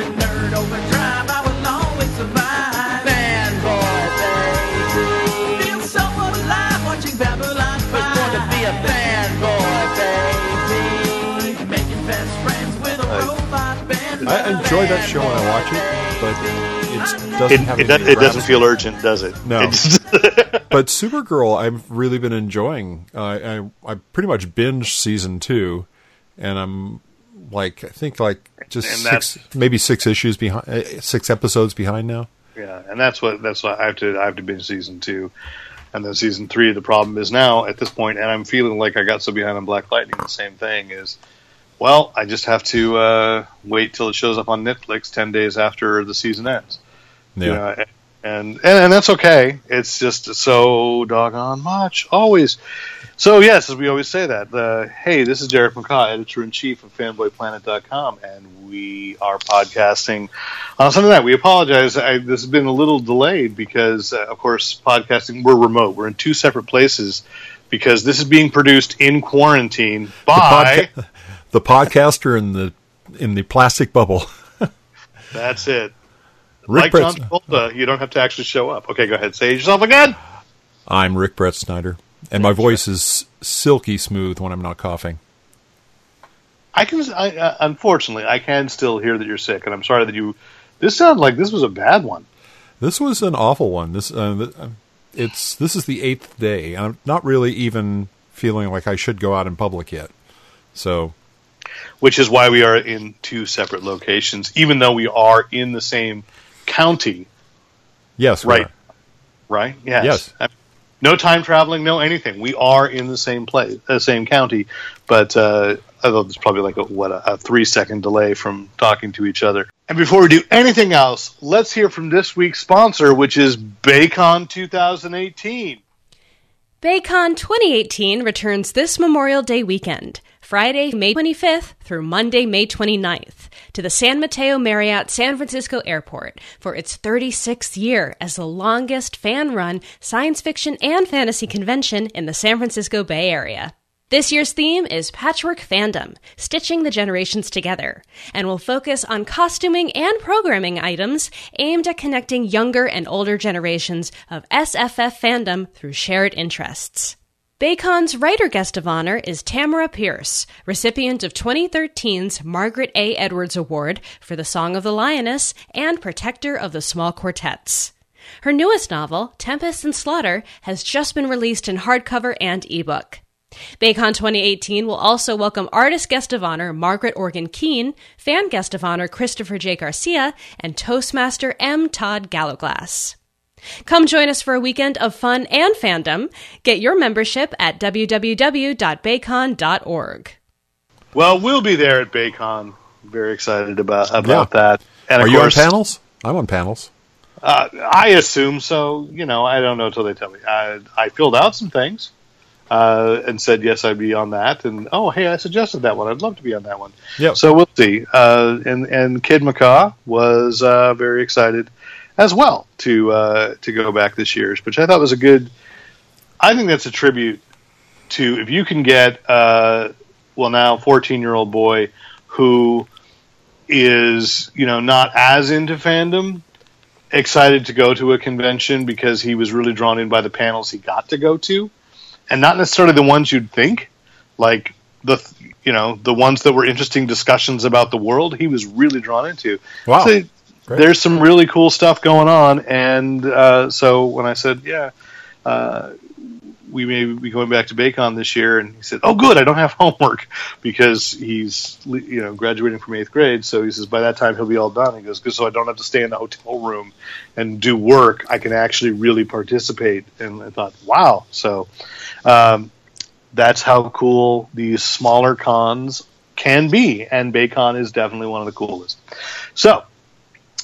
I will always survive. Fanboy, baby. Feel so alive watching Babylon 5. Was born to be a fanboy, baby. Making best friends with a robot band. I enjoy that show when I watch it, but it doesn't It, have it, any do- it doesn't feel urgent, does it? No. But Supergirl, I've really been enjoying. Uh, I I pretty much binged season two, and I'm like I think like just six, maybe six issues behind, uh, six episodes behind now. Yeah, and that's what that's why I have to I have to binge season two, and then season three. The problem is now at this point, and I'm feeling like I got so behind on Black Lightning. The same thing is, well, I just have to uh, wait till it shows up on Netflix ten days after the season ends. Yeah, You know, and, and and that's okay. It's just so doggone much always. So yes, as we always say that. Uh, hey, this is Derek McCaw, editor in chief of FanboyPlanet.com, and we are podcasting on Sunday night. We apologize. I, this has been a little delayed because, uh, of course, podcasting we're remote. We're in two separate places because this is being produced in quarantine by. Podca- the podcaster in the in the plastic bubble. that's it. Rick like Brett, John Travolta, you don't have to actually show up. Okay, go ahead. Say yourself again. I'm Rick Brett Snyder, and my voice is silky smooth when I'm not coughing. I can, I, uh, unfortunately, I can still hear that you're sick, and I'm sorry that you. This sounded like this was a bad one. This was an awful one. This uh, uh, it's this is the eighth day. and I'm not really even feeling like I should go out in public yet. So which is why we are in two separate locations, even though we are in the same county, yes, right? are. Right? Yes. Yes. No time traveling, no anything. We are in the same place, the same county, but uh, although there's probably like a what a, a three second delay from talking to each other. And before we do anything else, let's hear from this week's sponsor, which is Baycon 2018. Baycon 2018 returns this Memorial Day weekend, Friday, May 25th through Monday, May 29th, to the San Mateo Marriott San Francisco Airport for its 36th year as the longest fan run science fiction and fantasy convention in the San Francisco Bay Area. This year's theme is Patchwork Fandom, Stitching the Generations Together, and will focus on costuming and programming items aimed at connecting younger and older generations of SFF fandom through shared interests. Baycon's writer guest of honor is Tamora Pierce, recipient of 2013's Margaret A. Edwards Award for The Song of the Lioness and protector of the small quartets. Her newest novel, Tempest and Slaughter, has just been released in hardcover and ebook. Baycon 2018 will also welcome artist guest of honor Margaret Organ Keene, fan guest of honor Christopher J. Garcia, and Toastmaster M. Todd Gallowglass. Come join us for a weekend of fun and fandom. Get your membership at www.baycon.org. Well, we'll be there at Baycon. Very excited about about Yeah. that. And are of you course, on panels? I'm on panels. Uh, I assume so. You know, I don't know until they tell me. I, I filled out some things uh, and said yes, I'd be on that. And oh, hey, I suggested that one. I'd love to be on that one. Yep. So we'll see. Uh, and and Kid McCaw was uh, very excited as well to uh, to go back this year, which I thought was a good. I think that's a tribute to if you can get uh, well now fourteen year old boy who is you know not as into fandom excited to go to a convention because he was really drawn in by the panels he got to go to and not necessarily the ones you'd think like the you know the ones that were interesting discussions about the world he was really drawn into Wow. So Great. there's some really cool stuff going on and uh, so when i said yeah uh, we may be going back to Baycon this year, and he said, "Oh, good, I don't have homework because he's you know graduating from eighth grade." So he says, "By that time, he'll be all done." He goes, "Good, so I don't have to stay in the hotel room and do work. I can actually really participate." And I thought, "Wow!" So um, that's how cool these smaller cons can be, and Baycon is definitely one of the coolest. So,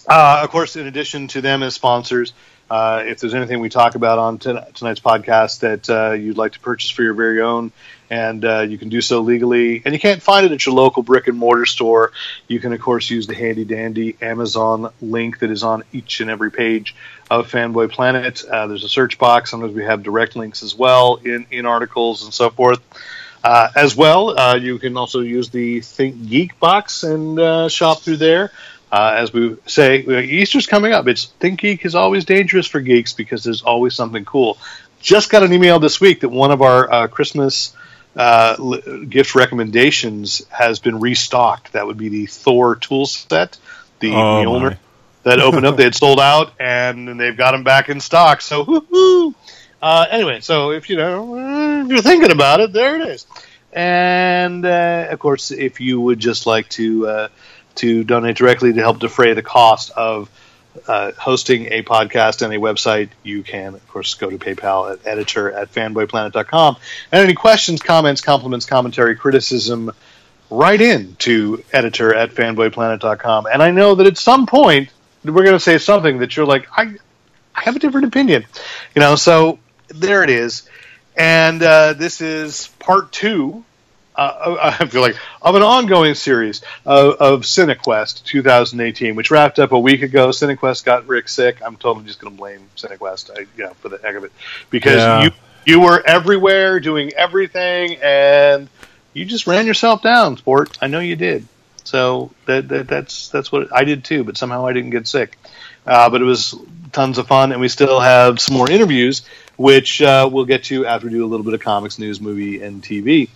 uh, of course, in addition to them as sponsors, uh, if there's anything we talk about on tonight's podcast that uh, you'd like to purchase for your very own, and uh, you can do so legally, and you can't find it at your local brick and mortar store, you can, of course, use the handy dandy Amazon link that is on each and every page of Fanboy Planet. Uh, there's a search box. Sometimes we have direct links as well in, in articles and so forth. Uh, as well, you can also use the Think Geek box and shop through there. Uh, as we say, Easter's coming up. It's Think Geek is always dangerous for geeks because there's always something cool. Just got an email this week that one of our uh, Christmas uh, gift recommendations has been restocked. That would be the Thor tool set, the oh Mjolnir that opened up. They had sold out, and they've got them back in stock. So, whoo uh, anyway, so if you know if you're thinking about it, there it is. And uh, of course, if you would just like to uh, to donate directly to help defray the cost of uh, hosting a podcast and a website, you can, of course, go to PayPal at editor at fanboyplanet.com. And any questions, comments, compliments, commentary, criticism, write in to editor at fanboyplanet.com. And I know that at some point we're going to say something that you're like, I, I have a different opinion. You know, so there it is. And uh, this is part two uh, I feel like of an ongoing series of, of CineQuest 2018, which wrapped up a week ago. CineQuest got Rick sick. I'm totally just going to blame CineQuest, I, you know, for the heck of it, because yeah. you you were everywhere doing everything, and you just ran yourself down, sport. I know you did. So that, that that's that's what I did too, but somehow I didn't get sick. Uh, but it was tons of fun, and we still have some more interviews, which uh, we'll get to after we do a little bit of comics, news, movie, and TV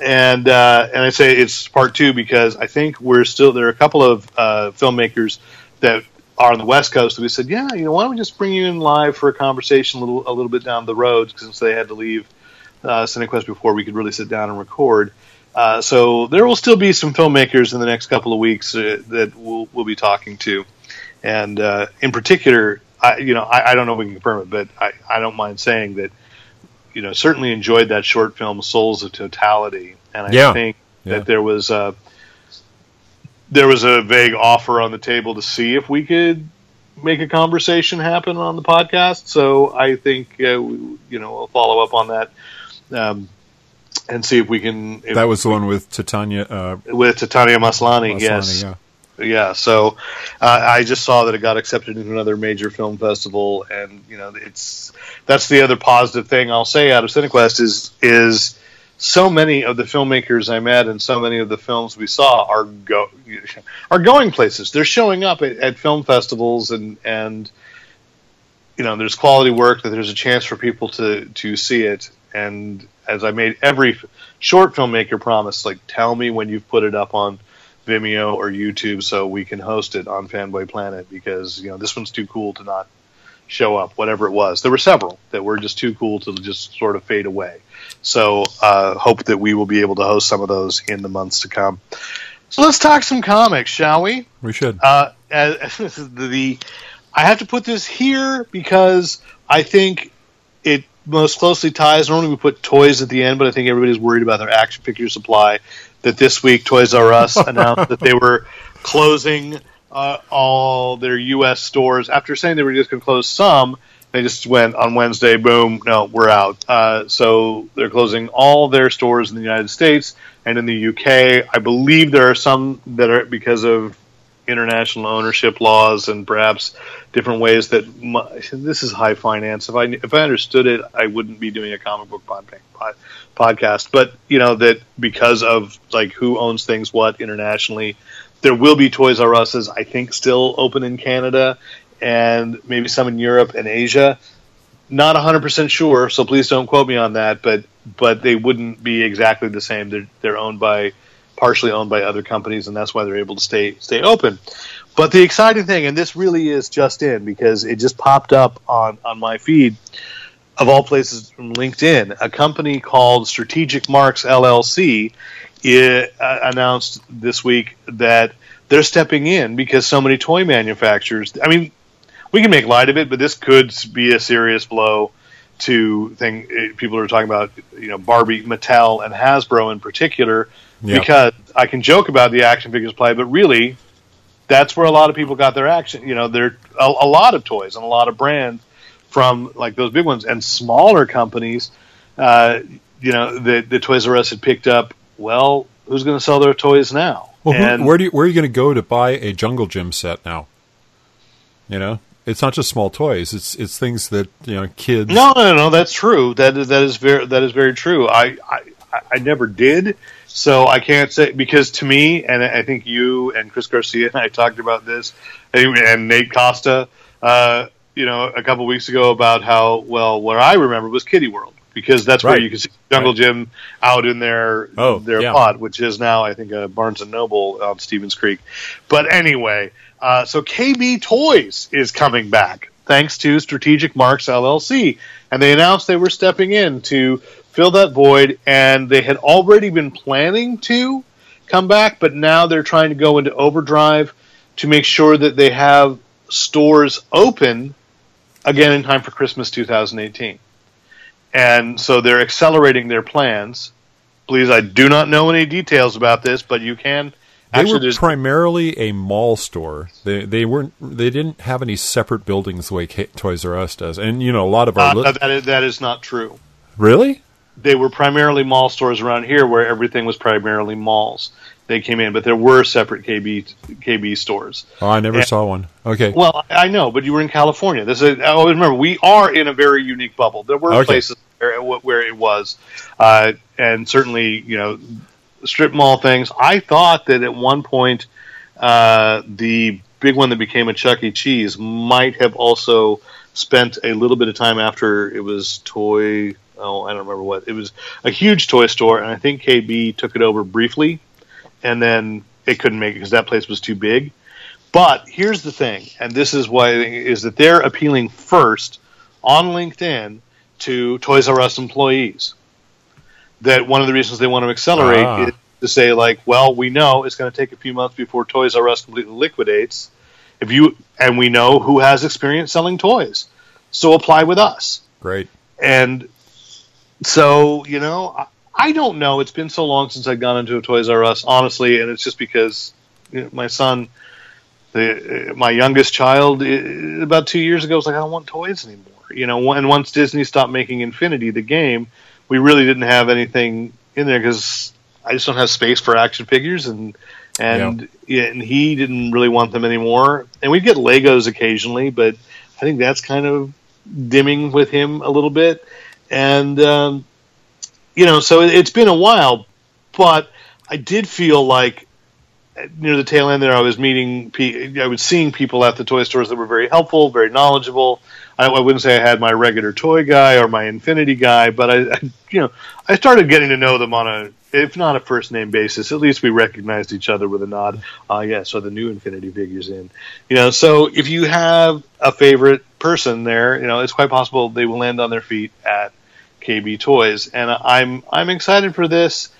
and uh, and I say it's part two because I think we're still there are a couple of uh, filmmakers that are on the West Coast. we said, yeah, you know, why don't we just bring you in live for a conversation a little a little bit down the road since they had to leave uh, CineQuest before we could really sit down and record. Uh, so there will still be some filmmakers in the next couple of weeks uh, that we'll we'll be talking to, and uh, in particular, I, you know, I, I don't know if we can confirm it, but I, I don't mind saying that you know certainly enjoyed that short film Souls of Totality, and I yeah. think yeah. that there was a there was a vague offer on the table to see if we could make a conversation happen on the podcast. So I think uh, we, you know we'll follow up on that. Um, and see if we can. If that was the one with Tatiana. Uh, with Tatiana Maslany, Maslany yes. Yeah yeah, so uh, I just saw that it got accepted into another major film festival, and you know, it's that's the other positive thing I'll say out of CineQuest is is so many of the filmmakers I met and so many of the films we saw are go are going places. They're showing up at, at film festivals, and and you know, there's quality work that there's a chance for people to to see it. And as I made every short filmmaker promise, like tell me when you've put it up on Vimeo or YouTube so we can host it on Fanboy Planet because you know this one's too cool to not show up. Whatever it was, there were several that were just too cool to just sort of fade away. So uh, hope that we will be able to host some of those in the months to come. So let's talk some comics, shall we? We should. Uh, the I have to put this here because I think it most closely ties. Normally we put toys at the end, but I think everybody's worried about their action figure supply that this week Toys R Us announced that they were closing uh, all their U.S. stores after saying they were just going to close some. They just went on Wednesday, boom, no, we're out. Uh, so they're closing all their stores in the United States and in the UK. I believe there are some that are because of international ownership laws and perhaps different ways that my, this is high finance. If I if I understood it, I wouldn't be doing a comic book podcast podcast, but you know that because of like who owns things what internationally, there will be Toys R Us's I think still open in Canada and maybe some in Europe and Asia. Not 100% sure, so please don't quote me on that, but but they wouldn't be exactly the same. They're they're owned by partially owned by other companies and that's why they're able to stay stay open. But the exciting thing and this really is just in because it just popped up on on my feed of all places from LinkedIn, a company called Strategic Marks LLC it, uh, announced this week that they're stepping in because so many toy manufacturers. I mean, we can make light of it, but this could be a serious blow to thing. Eh, people are talking about, you know, Barbie, Mattel, and Hasbro in particular Yeah. because I can joke about the action figures play, but really, that's where a lot of people got their action. You know, there a, a lot of toys and a lot of brands from like those big ones and smaller companies. Uh, you know, the the Toys R Us had picked up. Well, who's going to sell their toys now? Well, who, where do you, where are you going to go to buy a Jungle Gym set now? You know, it's not just small toys. It's it's things that you know kids. No, no, no. That's true. That is that is very that is very true. I I, I- I never did, so I can't say because to me, and I think you and Chris Garcia and I talked about this, and and Nate Costa, uh, you know, a couple weeks ago about how well what I remember was Kiddie World because that's where you can see Jungle Gym out in their Oh, their yeah. pod, which is now I think a Barnes and Noble on Stevens Creek. But anyway, uh, so KB Toys is coming back thanks to Strategic Marks LLC, and they announced they were stepping in to fill that void, and they had already been planning to come back, but now they're trying to go into overdrive to make sure that they have stores open again in time for Christmas 2018. And so they're accelerating their plans. Please, I do not know any details about this, but you can They actually were there's- primarily a mall store. They they weren't. They didn't have any separate buildings the way K- Toys R Us does. And you know, a lot of our uh, li- that, is, that is not true. really. They were primarily mall stores around here, where everything was primarily malls. They came in, but there were separate KB KB stores. Oh, I never Yeah. saw one. Okay. Well, I know, but you were in California. This is, I always remember we are in a very unique bubble. There were Okay. places where, where it was, uh, and certainly you know strip mall things. I thought that at one point uh, the big one that became a Chuck E. Cheese might have also spent a little bit of time after it was toy. Oh, I don't remember what it was. A huge toy store, and I think KB took it over briefly, and then it couldn't make it because that place was too big. But here's the thing, and this is why is that they're appealing first on LinkedIn to Toys R Us employees. That one of the reasons they want to accelerate Ah. is to say like, well, we know it's going to take a few months before Toys R Us completely liquidates. If you and we know who has experience selling toys, so apply with us. Great. And so, you know, I, don't know. It's been so long since I've gone into a Toys R Us, honestly, and it's just because you know, my son, the, uh, my youngest child, about two years ago was like, I don't want toys anymore. You know, and once Disney stopped making Infinity the game, we really didn't have anything in there because I just don't have space for action figures, and and yeah, and he didn't really want them anymore. And we'd get Legos occasionally, but I think that's kind of dimming with him a little bit. And um, you know, so it, it's been a while, but I did feel like near the tail end there, I was meeting, I was seeing people at the toy stores that were very helpful, very knowledgeable. I, I wouldn't say I had my regular toy guy or my Infinity guy, but I, I, you know, I started getting to know them on a, if not a first name basis, at least we recognized each other with a nod. Uh, yeah, so the new Infinity figures in, you know. So if you have a favorite person there, you know, it's quite possible they will land on their feet at KB Toys, and I'm I'm excited for this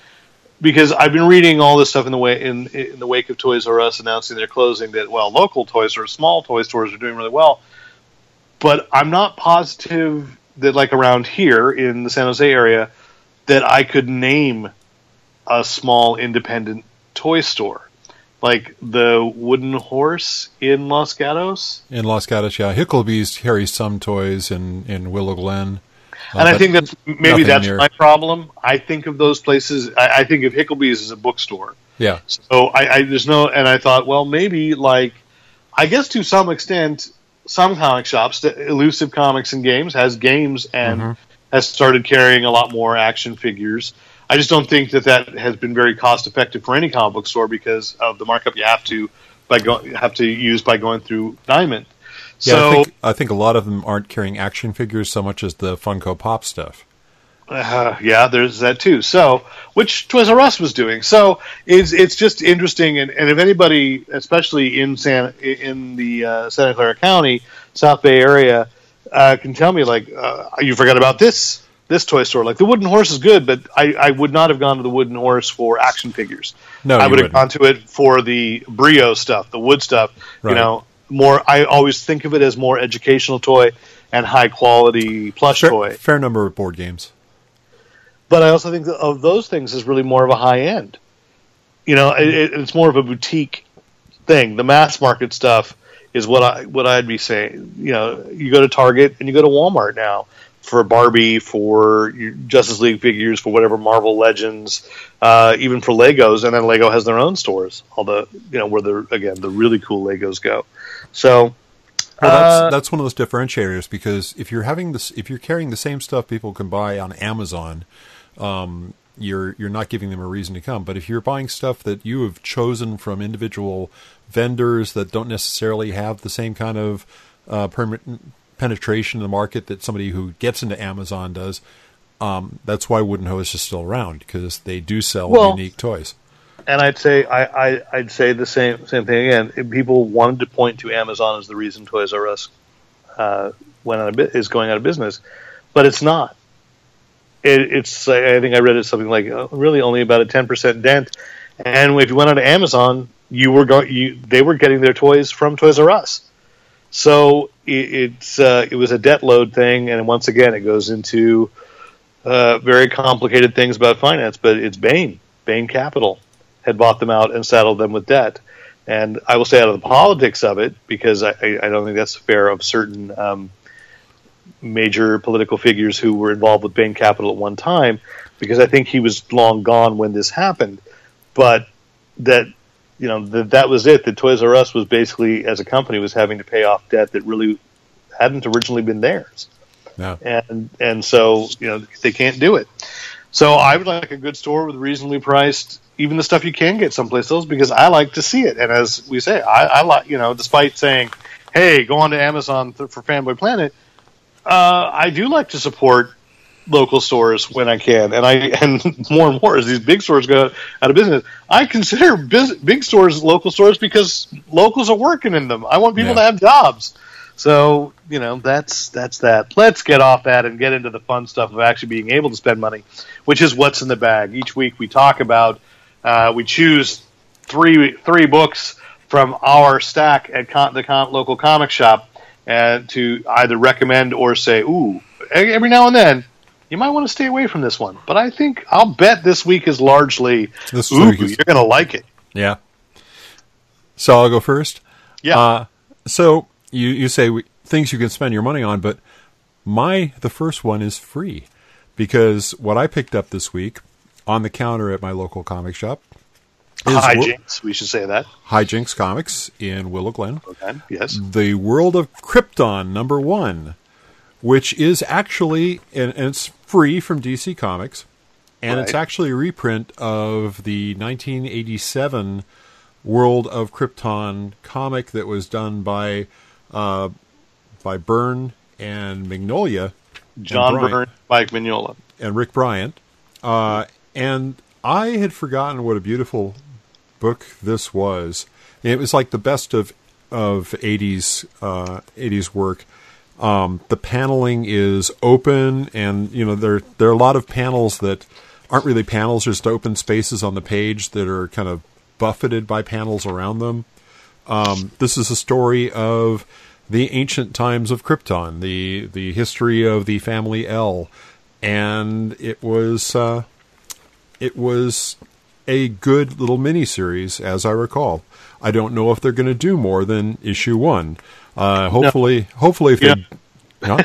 because I've been reading all this stuff in the way in in the wake of Toys R Us announcing their closing that well local toys or small toy stores are doing really well, but I'm not positive that like around here in the San Jose area that I could name a small independent toy store like the Wooden Horse in Los Gatos. In Los Gatos, yeah, Hicklebee's carries some toys in in Willow Glen. Uh, and I think that's maybe that's near- my problem. I think of those places. I, I think of Hicklebee's as a bookstore. yeah, So I, I there's no, and I thought, well, maybe like, I guess to some extent, some comic shops, the Elusive Comics and Games has games and has started carrying a lot more action figures. I just don't think that that has been very cost effective for any comic book store because of the markup you have to by go, have to use by going through Diamond. Yeah. so I think I think a lot of them aren't carrying action figures so much as the Funko Pop stuff. Uh, yeah, there's that too. So, which Toys R Us was doing. So, it's it's just interesting. And, and if anybody, especially in San in the uh, Santa Clara County, South Bay area, uh, can tell me like uh, you forgot about this this toy store. Like the Wooden Horse is good, but I, I would not have gone to the Wooden Horse for action figures. No, I would have gone to it for the Brio stuff, the wood stuff. Right. You know, more. I always think of it as more educational toy and high quality plush Fair, toy fair number of board games. but I also think of those things is really more of a high end. you know, it, it- it's more of a boutique thing. The mass market stuff is what I what I'd be saying. You know, you go to Target and you go to Walmart now for Barbie, for your Justice League figures, for whatever Marvel Legends, uh, even for Legos, and then Lego has their own stores. The you know where the again the really cool Legos go. So Well, that's Uh, that's one of those differentiators because if you're having this, if you're carrying the same stuff people can buy on Amazon, um, you're you're not giving them a reason to come. But if you're buying stuff that you have chosen from individual vendors that don't necessarily have the same kind of uh, permanent penetration in the market that somebody who gets into Amazon does, um, that's why Wooden Horse is still around because they do sell Well- unique toys. And I'd say I, I I'd say the same same thing again. People wanted to point to Amazon as the reason Toys R Us uh, went out of is going out of business, but it's not. It, it's I think I read it something like uh, really only about a ten percent dent, and if you went on to Amazon, you were going you they were getting their toys from Toys R Us. So it, it's uh, it was a debt load thing, and once again, it goes into uh, very complicated things about finance. But it's Bain, Bain Capital, had bought them out and saddled them with debt. And I will stay out of the politics of it because I, I don't think that's fair of certain um, major political figures who were involved with Bain Capital at one time, because I think he was long gone when this happened. But that you know that that was it. That Toys R Us was basically, as a company, was having to pay off debt that really hadn't originally been theirs and and so you know they can't do it. So I would like a good store with reasonably priced, even the stuff you can get someplace else, because I like to see it. And as we say, I, I like you know, despite saying, "Hey, go on to Amazon th- for Fanboy Planet," uh, I do like to support local stores when I can, and I and more and more as these big stores go out of business, I consider bus- big stores local stores because locals are working in them. I want people Yeah. to have jobs. So you know that's that's that. Let's get off that and get into the fun stuff of actually being able to spend money, which is what's in the bag. Each week we talk about, uh, we choose three three books from our stack at con- the con- local comic shop, and to either recommend or say, "Ooh, every now and then." You might want to stay away from this one, but I think I'll bet this week is largely, This ooh, is- you're going to like it. Yeah. So I'll go first. Yeah. Uh, so you you say we, things you can spend your money on, but my the first one is free because what I picked up this week on the counter at my local comic shop is Wo- Hijinks, we should say that. Hijinks Comics in Willow Glen. Okay. Yes. The World of Krypton number one, which is actually and, and it's free from DC Comics, and it's actually a reprint of the 1987 World of Krypton comic that was done by uh, by Byrne and Mignola, John Bryant. Byrne, Mike Mignola. and Rick Bryant. Uh, and I had forgotten what a beautiful book this was. It was like the best of of eighties uh, eighties work. Um, the paneling is open, and you know there there are a lot of panels that aren't really panels, just open spaces on the page that are kind of buffeted by panels around them. Um, this is a story of the ancient times of Krypton, the the history of the family El, and it was uh, it was a good little mini series, as I recall. I don't know if they're going to do more than issue one. Uh, hopefully, hopefully, if Yeah. they, no?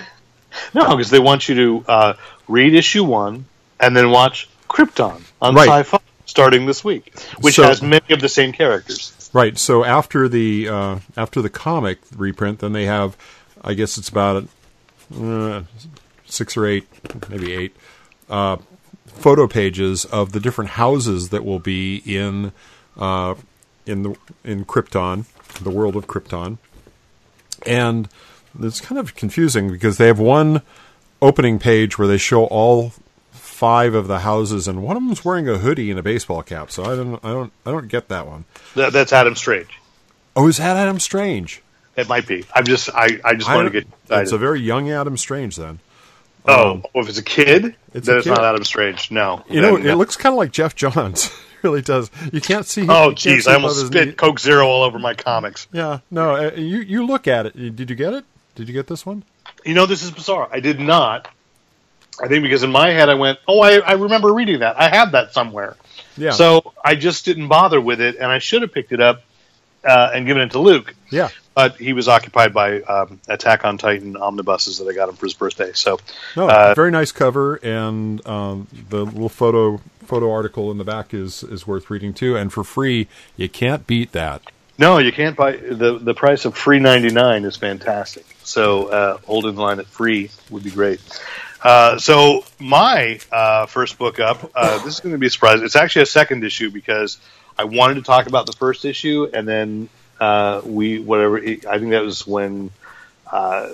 No, because they want you to uh, read issue one and then watch Krypton on Right. Sci-Fi starting this week, which So- has many of the same characters. Right. So after the uh, after the comic reprint, then they have, I guess it's about uh, six or eight, maybe eight, uh, photo pages of the different houses that will be in uh, in the in Krypton, the world of Krypton, and it's kind of confusing because they have one opening page where they show all five of the houses, and one of them's wearing a hoodie and a baseball cap. So I don't, I don't, I don't get that one. That, that's Adam Strange. Oh, is that Adam Strange? It might be. I'm just. I, I just I want to get excited. It's a very young Adam Strange then. Oh, oh, if it's a kid, It's then a it's kid. not Adam Strange. No. You know, Then- it looks kind of like Geoff Johns. Really does. You can't see. Oh, jeez! I almost spit knee. Coke Zero all over my comics. Yeah, no. Uh, you you look at it. Did you get it? Did you get this one? You know, this is bizarre. I did not. I think because in my head I went, "Oh, I, I remember reading that. I had that somewhere." Yeah. So I just didn't bother with it, and I should have picked it up uh, and given it to Luke. Yeah. But he was occupied by um, Attack on Titan omnibuses that I got him for his birthday. So No, uh, very nice cover, and um, the little photo photo article in the back is is worth reading too. And for free, you can't beat that. no, you can't buy the the price of free ninety nine is fantastic. So uh, holding the line at free would be great. Uh, so my uh, first book up, uh, this is going to be a surprise. It's actually a second issue because I wanted to talk about the first issue, and then uh, we whatever. I think that was when uh,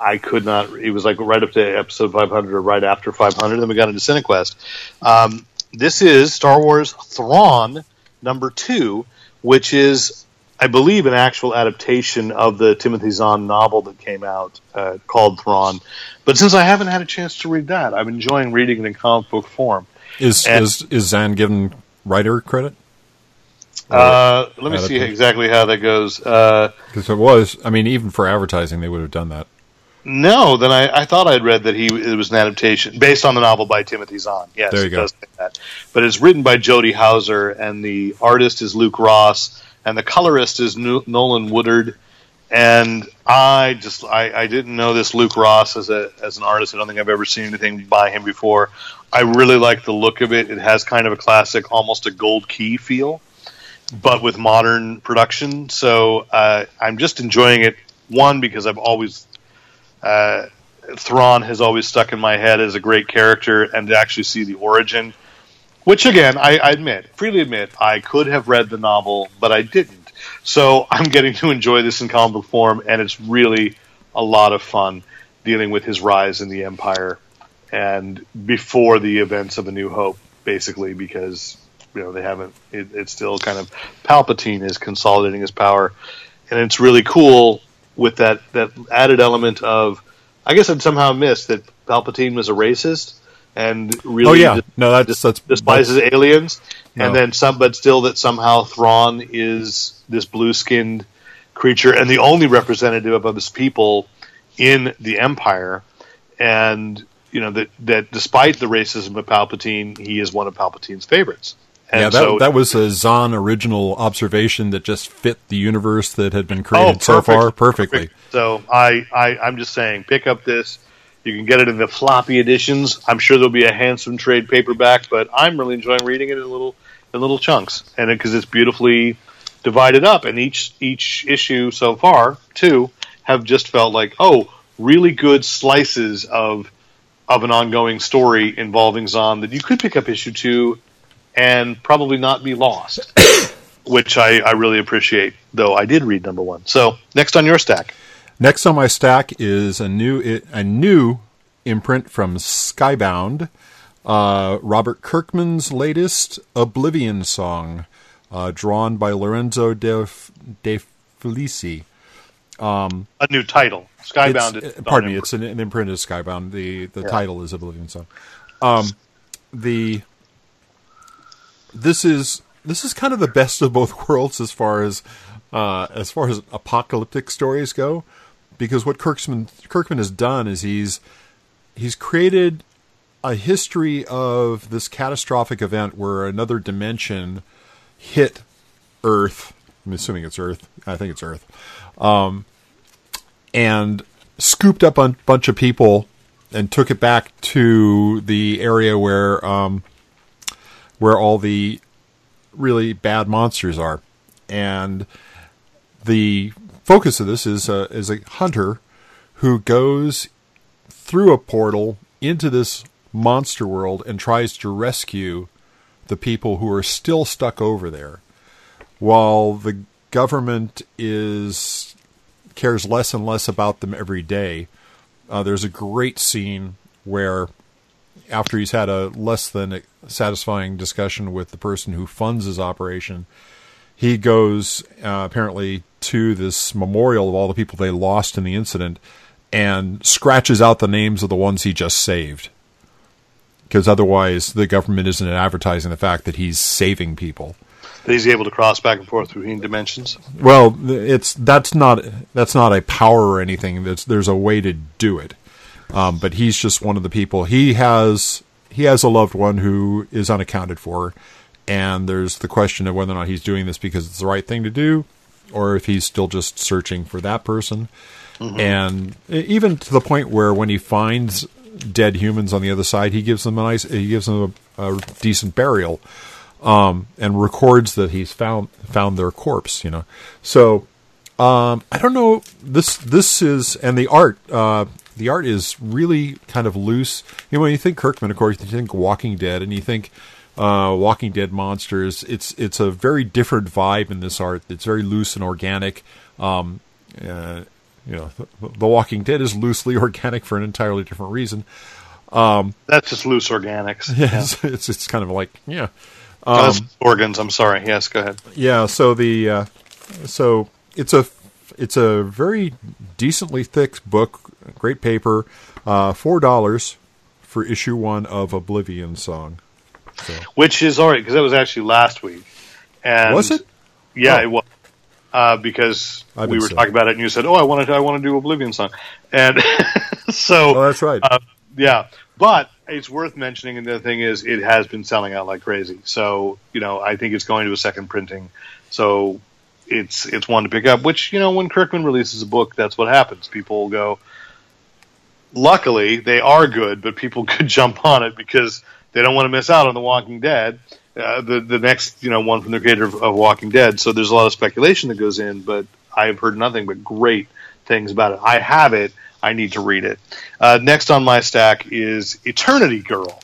I could not. It was like right up to episode 500 or right after 500. Then we got into Cinequest. Um, this is Star Wars Thrawn number two, which is, I believe, an actual adaptation of the Timothy Zahn novel that came out uh, called Thrawn. But since I haven't had a chance to read that, I'm enjoying reading it in comic book form. Is And- is is Zahn given writer credit? Uh, let me see exactly how that goes. Uh, Because it was, I mean, even for advertising, they would have done that. No, then I, I thought I'd read that he it was an adaptation based on the novel by Timothy Zahn. Yes, There you it go. does say that. But it's written by Jody Houser, and the artist is Luke Ross, and the colorist is Nolan Woodard. And I just I, I didn't know this Luke Ross as a as an artist. I don't think I've ever seen anything by him before. I really like the look of it. It has kind of a classic, almost a gold key feel, but with modern production. So uh, I'm just enjoying it. One because I've always uh, Thrawn has always stuck in my head as a great character, and to actually see the origin, which again, I, I admit, freely admit, I could have read the novel, but I didn't. So I'm getting to enjoy this in comic book form, and it's really a lot of fun dealing with his rise in the Empire and before the events of A New Hope, basically, because you know they haven't. It, it's still kind of Palpatine is consolidating his power, and it's really cool with that that added element of. I guess I'd somehow missed that Palpatine was a racist and oh, really Oh yeah, just no, that's that's despises aliens, and then some, but still that somehow Thrawn is this blue skinned creature and the only representative of his people in the Empire, and you know that that despite the racism of Palpatine, he is one of Palpatine's favorites. And yeah, that, so, that was a Zahn original observation that just fit the universe that had been oh, created so far perfectly. perfect. So I, I I'm just saying, pick up this. You can get it in the floppy editions. I'm sure there'll be a handsome trade paperback, but I'm really enjoying reading it in little in little chunks, and because it's beautifully divided up, and each each issue so far, two, have just felt like oh, really good slices of of an ongoing story involving Zahn that you could pick up issue two and probably not be lost, which I, I really appreciate. Though I did read number one. So next on your stack. Next on my stack is a new a new imprint from Skybound, uh, Robert Kirkman's latest Oblivion song, uh, drawn by Lorenzo De, De Felici. a new title. Skybound. Is pardon me, it's an, an imprint of Skybound. The the title is Oblivion Song. Um, the this is this is kind of the best of both worlds as far as uh, as far as apocalyptic stories go, because what Kirkman Kirkman has done is he's he's created a history of this catastrophic event where another dimension hit Earth. I'm assuming it's Earth. I think it's Earth and scooped up a bunch of people and took it back to the area where um, where all the really bad monsters are. And the focus of this is a, is a hunter who goes through a portal into this monster world and tries to rescue the people who are still stuck over there while the government is cares less and less about them every day. Uh, there's a great scene where, after he's had a less than satisfying discussion with the person who funds his operation, he goes uh, apparently to this memorial of all the people they lost in the incident and scratches out the names of the ones he just saved. Because otherwise, the government isn't advertising the fact that he's saving people. That he's able to cross back and forth between dimensions. Well, it's that's not that's not a power or anything. That's there's a way to do it, um, but he's just one of the people. He has he has a loved one who is unaccounted for, and there's the question of whether or not he's doing this because it's the right thing to do, or if he's still just searching for that person. And e- even to the point where when he finds dead humans on the other side, he gives them a nice, he gives them a, a decent burial, um, and records that he's found found their corpse. You know, so um, I don't know. This this is and the art. Uh, the art is really kind of loose. You know, when you think Kirkman, of course, you think Walking Dead, and you think uh, Walking Dead monsters. It's it's a very different vibe in this art. It's very loose and organic. Um, uh, you know, the, the Walking Dead is loosely organic for an entirely different reason. That's just loose organics. Yeah, it's, it's it's kind of like yeah. Oh, organs. I'm sorry. Yes, go ahead. Yeah, so the uh, so it's a it's a very decently thick book, great paper, uh, four dollars for issue one of Oblivion Song. So, Which is all right because that was actually last week. And was it? Yeah, Oh. it was. Uh, because we were talking about it, and you said, "Oh, I want to, I want to do Oblivion song," and so Oh, that's right. Uh, yeah, but it's worth mentioning. And the thing is, it has been selling out like crazy. So you know, I think it's going to a second printing. So it's it's one to pick up. Which you know, when Kirkman releases a book, that's what happens. People will go. Luckily, they are good, but people could jump on it because they don't want to miss out on The Walking Dead. Uh, the the next you know one from the creator of, of Walking Dead. So there's a lot of speculation that goes in, but I've heard nothing but great things about it. I have it. I need to read it. Uh, next on my stack is Eternity Girl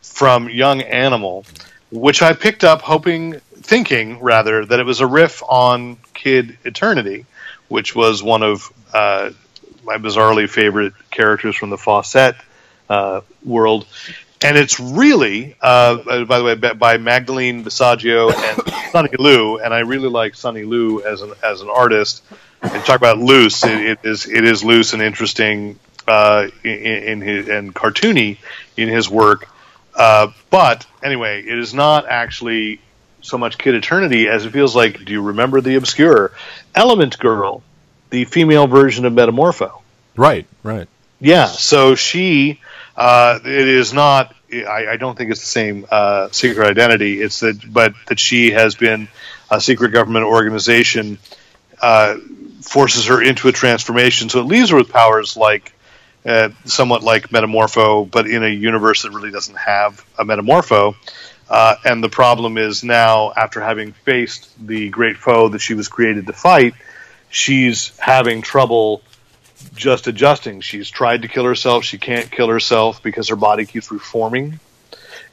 from Young Animal, which I picked up hoping, thinking rather, that it was a riff on Kid Eternity, which was one of uh, my bizarrely favorite characters from the Fawcett uh, world. And it's really, uh, uh, by the way, by- Magdalene Visaggio and Sonny Liew, and I really like Sonny Liew as an as an artist. And talk about loose, it, it is it is loose and interesting uh, in, in his and cartoony in his work. Uh, but anyway, it is not actually so much Kid Eternity as it feels like. Do you remember the obscure Element Girl, the female version of Metamorpho? right, right. Yeah, so she, uh, it is not. I, I don't think it's the same uh, secret identity. It's that, but that she has been a secret government organization uh, forces her into a transformation. So it leaves her with powers like, uh, somewhat like Metamorpho, but in a universe that really doesn't have a Metamorpho. Uh, and the problem is now, after having faced the great foe that she was created to fight, she's having trouble just adjusting. She's tried to kill herself. She can't kill herself because her body keeps reforming,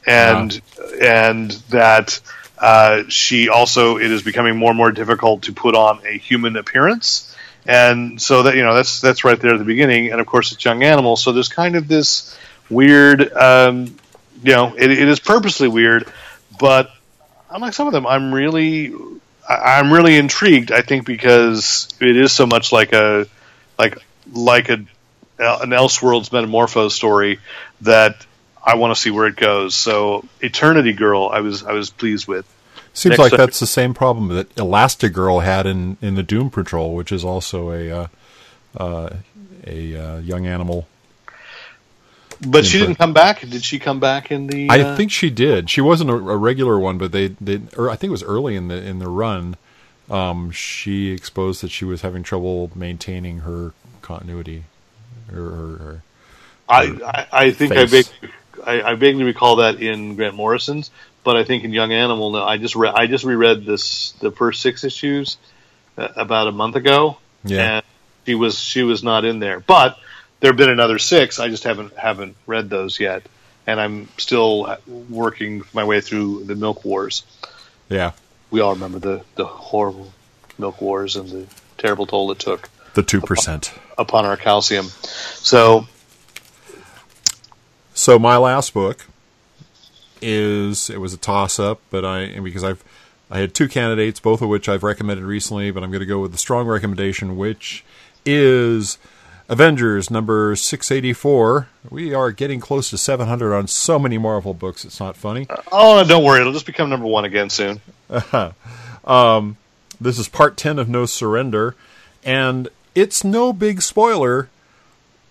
and and that uh, she also it is becoming more and more difficult to put on a human appearance. And so that you know that's that's right there at the beginning, and of course it's young animal. So there's kind of this weird, um, you know, it, it is purposely weird, but unlike some of them, I'm really I'm really intrigued. I think because it is so much like a like like a an Elseworlds Metamorpho story that I want to see where it goes. So Eternity Girl, I was I was pleased with. Seems Next like up- that's the same problem that Elastigirl had in, in the Doom Patrol, which is also a uh, uh, a uh, young animal. But she didn't come back. Did she come back in the? I uh, think she did. She wasn't a, a regular one, but they they or I think it was early in the in the run. Um, she exposed that she was having trouble maintaining her continuity. Or, or, or I, I, I think I, vaguely, I, I vaguely recall that in Grant Morrison's, but I think in Young Animal, no, I just re- I just reread this the first six issues uh, about a month ago, Yeah. and she was she was not in there. But there have been another six. I just haven't haven't read those yet, and I'm still working my way through the Milk Wars. yeah, We all remember the the horrible Milk Wars and the terrible toll it took the two percent. Upon our calcium. So So my last book is it was a toss up, but I because I've I had two candidates, both of which I've recommended recently, but I'm going to go with the strong recommendation, which is Avengers number 684. We are getting close to 700 on so many Marvel books. It's not funny. oh, don't worry, it'll just become number one again soon. Um, this is part 10 of No Surrender, and it's no big spoiler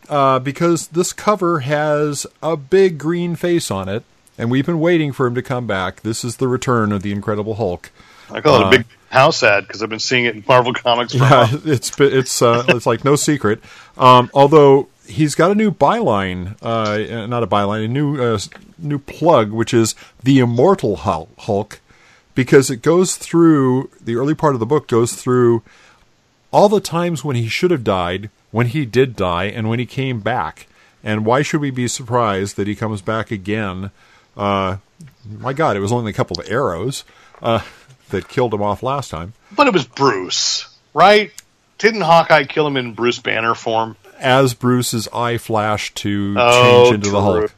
uh, because this cover has a big green face on it, and we've been waiting for him to come back. This is the return of the Incredible Hulk. I call it Uh, a big house ad because I've been seeing it in Marvel Comics for a Yeah, while. it's it's uh, it's like no secret. Um, although he's got a new byline, uh, not a byline, a new uh, new plug, which is the Immortal Hulk, because it goes through the early part of the book goes through all the times when he should have died, when he did die, and when he came back. And why should we be surprised that he comes back again? Uh, my God, it was only a couple of arrows uh, that killed him off last time. But it was Bruce, right? Didn't Hawkeye kill him in Bruce Banner form? as Bruce's eye flashed to Oh, change into the Hulk.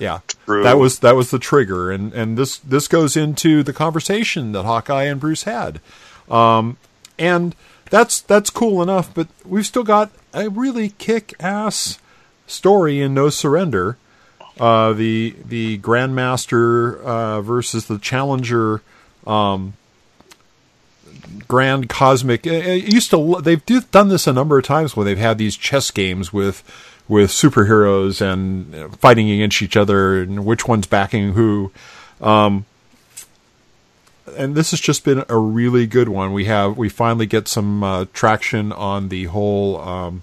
Yeah, True. that was that was the trigger, and and this this goes into the conversation that Hawkeye and Bruce had, um, and that's that's cool enough. But we've still got a really kick ass story in No Surrender. Uh, the the Grandmaster uh, versus the Challenger grand cosmic. uh, It used to. They've do- done this a number of times where they've had these chess games with with superheroes and uh, fighting against each other, and which one's backing who. Um, and this has just been a really good one. We have we finally get some uh, traction on the whole. Um,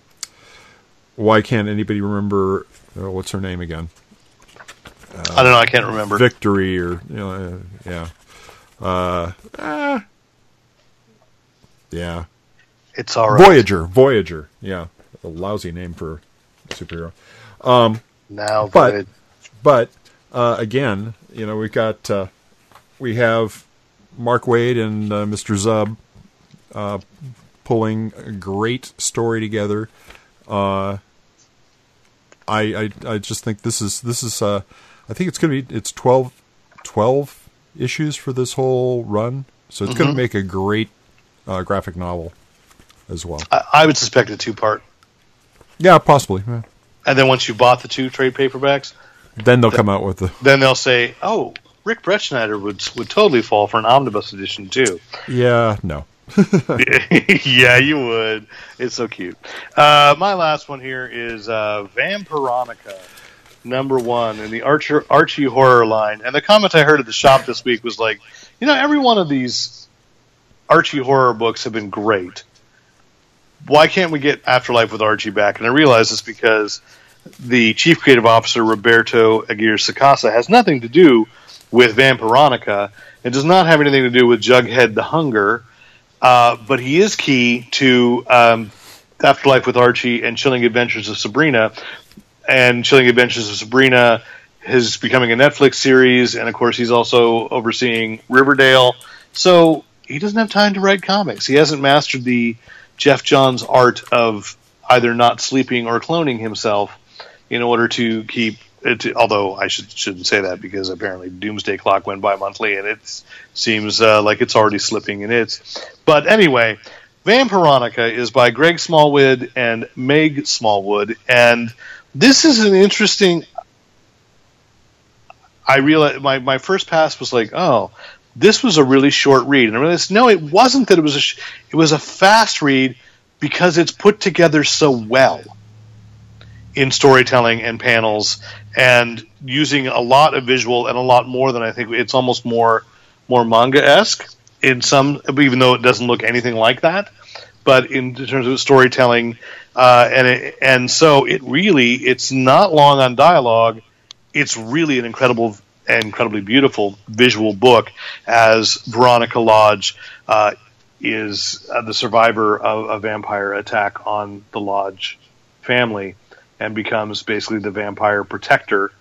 why can't anybody remember uh, what's her name again? I don't know. I can't remember. Victory or you know, uh, yeah, uh, ah, yeah. It's all right. Voyager, Voyager, yeah, a lousy name for a superhero. Now, But- that- But uh, again, you know, we've got uh, we have Mark Waid and uh, Mr. Zub uh, pulling a great story together. Uh, I, I I just think this is this is uh, I think it's going to be it's 12, 12 issues for this whole run, so it's going to make a great uh, graphic novel as well. I, I would suspect a two part. Yeah, possibly. Yeah. And then once you bought the two trade paperbacks, Then they'll come out with the then they'll say, "Oh, Rick Bretschneider would would totally fall for an omnibus edition too." yeah no. yeah, you would. It's so cute. Uh, my last one here is uh, Vampironica, number one in the Archer, Archie horror line. And the comment I heard at the shop this week was like, you know, every one of these Archie horror books have been great. Why can't we get Afterlife with Archie back? And I realize it's because the chief creative officer, Roberto Aguirre Sacasa, has nothing to do with Vampironica. It does not have anything to do with Jughead the Hunger. Uh, but he is key to um, Afterlife with Archie and Chilling Adventures of Sabrina. And Chilling Adventures of Sabrina is becoming a Netflix series, and of course, he's also overseeing Riverdale. So he doesn't have time to write comics. He hasn't mastered the Geoff Johns art of either not sleeping or cloning himself in order to keep. It, although I should, shouldn't say that because apparently Doomsday Clock went by monthly and it seems uh, like it's already slipping in its. But anyway, Vampironica is by Greg Smallwood and Meg Smallwood, and this is an interesting. I realized my, my first pass was like, oh, this was a really short read, and I realized no, it wasn't that it was a sh- it was a fast read because it's put together so well in storytelling and panels and using a lot of visual and a lot more than I think it's almost more more manga esque in some even though it doesn't look anything like that. But in terms of storytelling uh, and it, and so it really it's not long on dialogue. It's really an incredible incredibly beautiful visual book as Veronica Lodge uh, is uh, the survivor of a vampire attack on the Lodge family and becomes basically the vampire protector.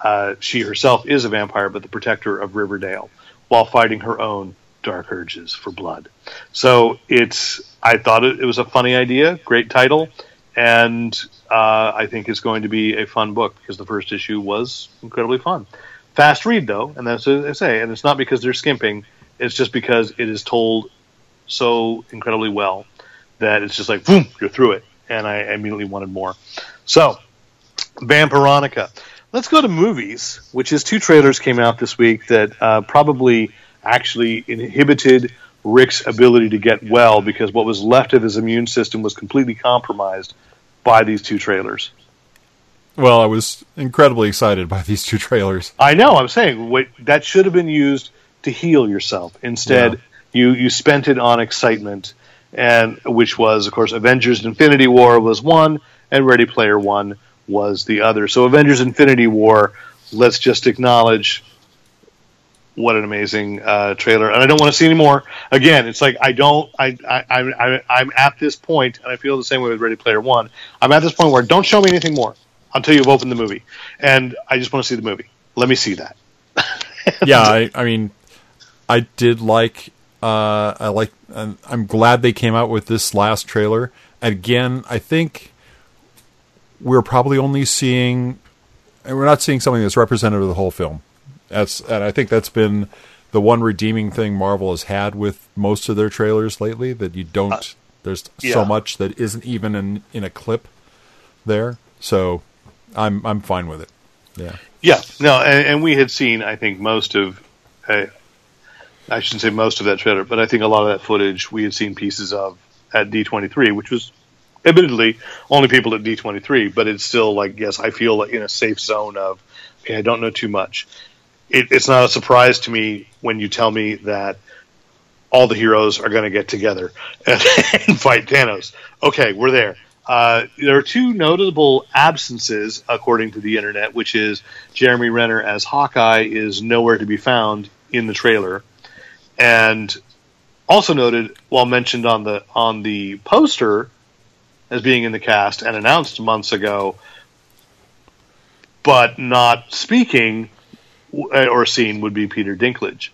Uh, she herself is a vampire, but the protector of Riverdale while fighting her own dark urges for blood. So it's, I thought it, it was a funny idea, great title, and uh, I think it's going to be a fun book because the first issue was incredibly fun. Fast read though, and that's what I say, and it's not because they're skimping, it's just because it is told so incredibly well that it's just like, boom, you're through it. And I immediately wanted more. So, Vampironica. Let's go to movies, which is two trailers came out this week that uh, probably actually inhibited Rick's ability to get well because what was left of his immune system was completely compromised by these two trailers. Well, I was incredibly excited by these two trailers. I know. I'm saying wait, that should have been used to heal yourself. Instead, Yeah. you you spent it on excitement, and which was, of course, Avengers: Infinity War was one, and Ready Player One was the other. So, Avengers: Infinity War. Let's just acknowledge what an amazing uh, trailer, and I don't want to see any more. Again, it's like I don't. I, I, I, I I'm at this point, and I feel the same way with Ready Player One. I'm at this point where don't show me anything more until you've opened the movie, and I just want to see the movie. Let me see that. yeah, I, I mean, I did like. Uh, I like. I'm glad they came out with this last trailer. Again, I think we're probably only seeing, and we're not seeing something that's representative of the whole film. That's, and I think that's been the one redeeming thing Marvel has had with most of their trailers lately. That you don't. there's yeah. so much that isn't even in in a clip there. So, I'm I'm fine with it. Yeah. Yeah, no, and, and we had seen, I think, most of, uh, I shouldn't say most of that trailer, but I think a lot of that footage we had seen pieces of at D23, which was admittedly only people at D23, but it's still like, yes, I feel like in a safe zone of, okay, I don't know too much. It, it's not a surprise to me when you tell me that all the heroes are going to get together and, and fight Thanos. Okay, we're there. Uh, there are two notable absences, according to the internet, which is Jeremy Renner as Hawkeye is nowhere to be found in the trailer, and also noted while mentioned on the on the poster as being in the cast and announced months ago, but not speaking eh, or seen would be Peter Dinklage,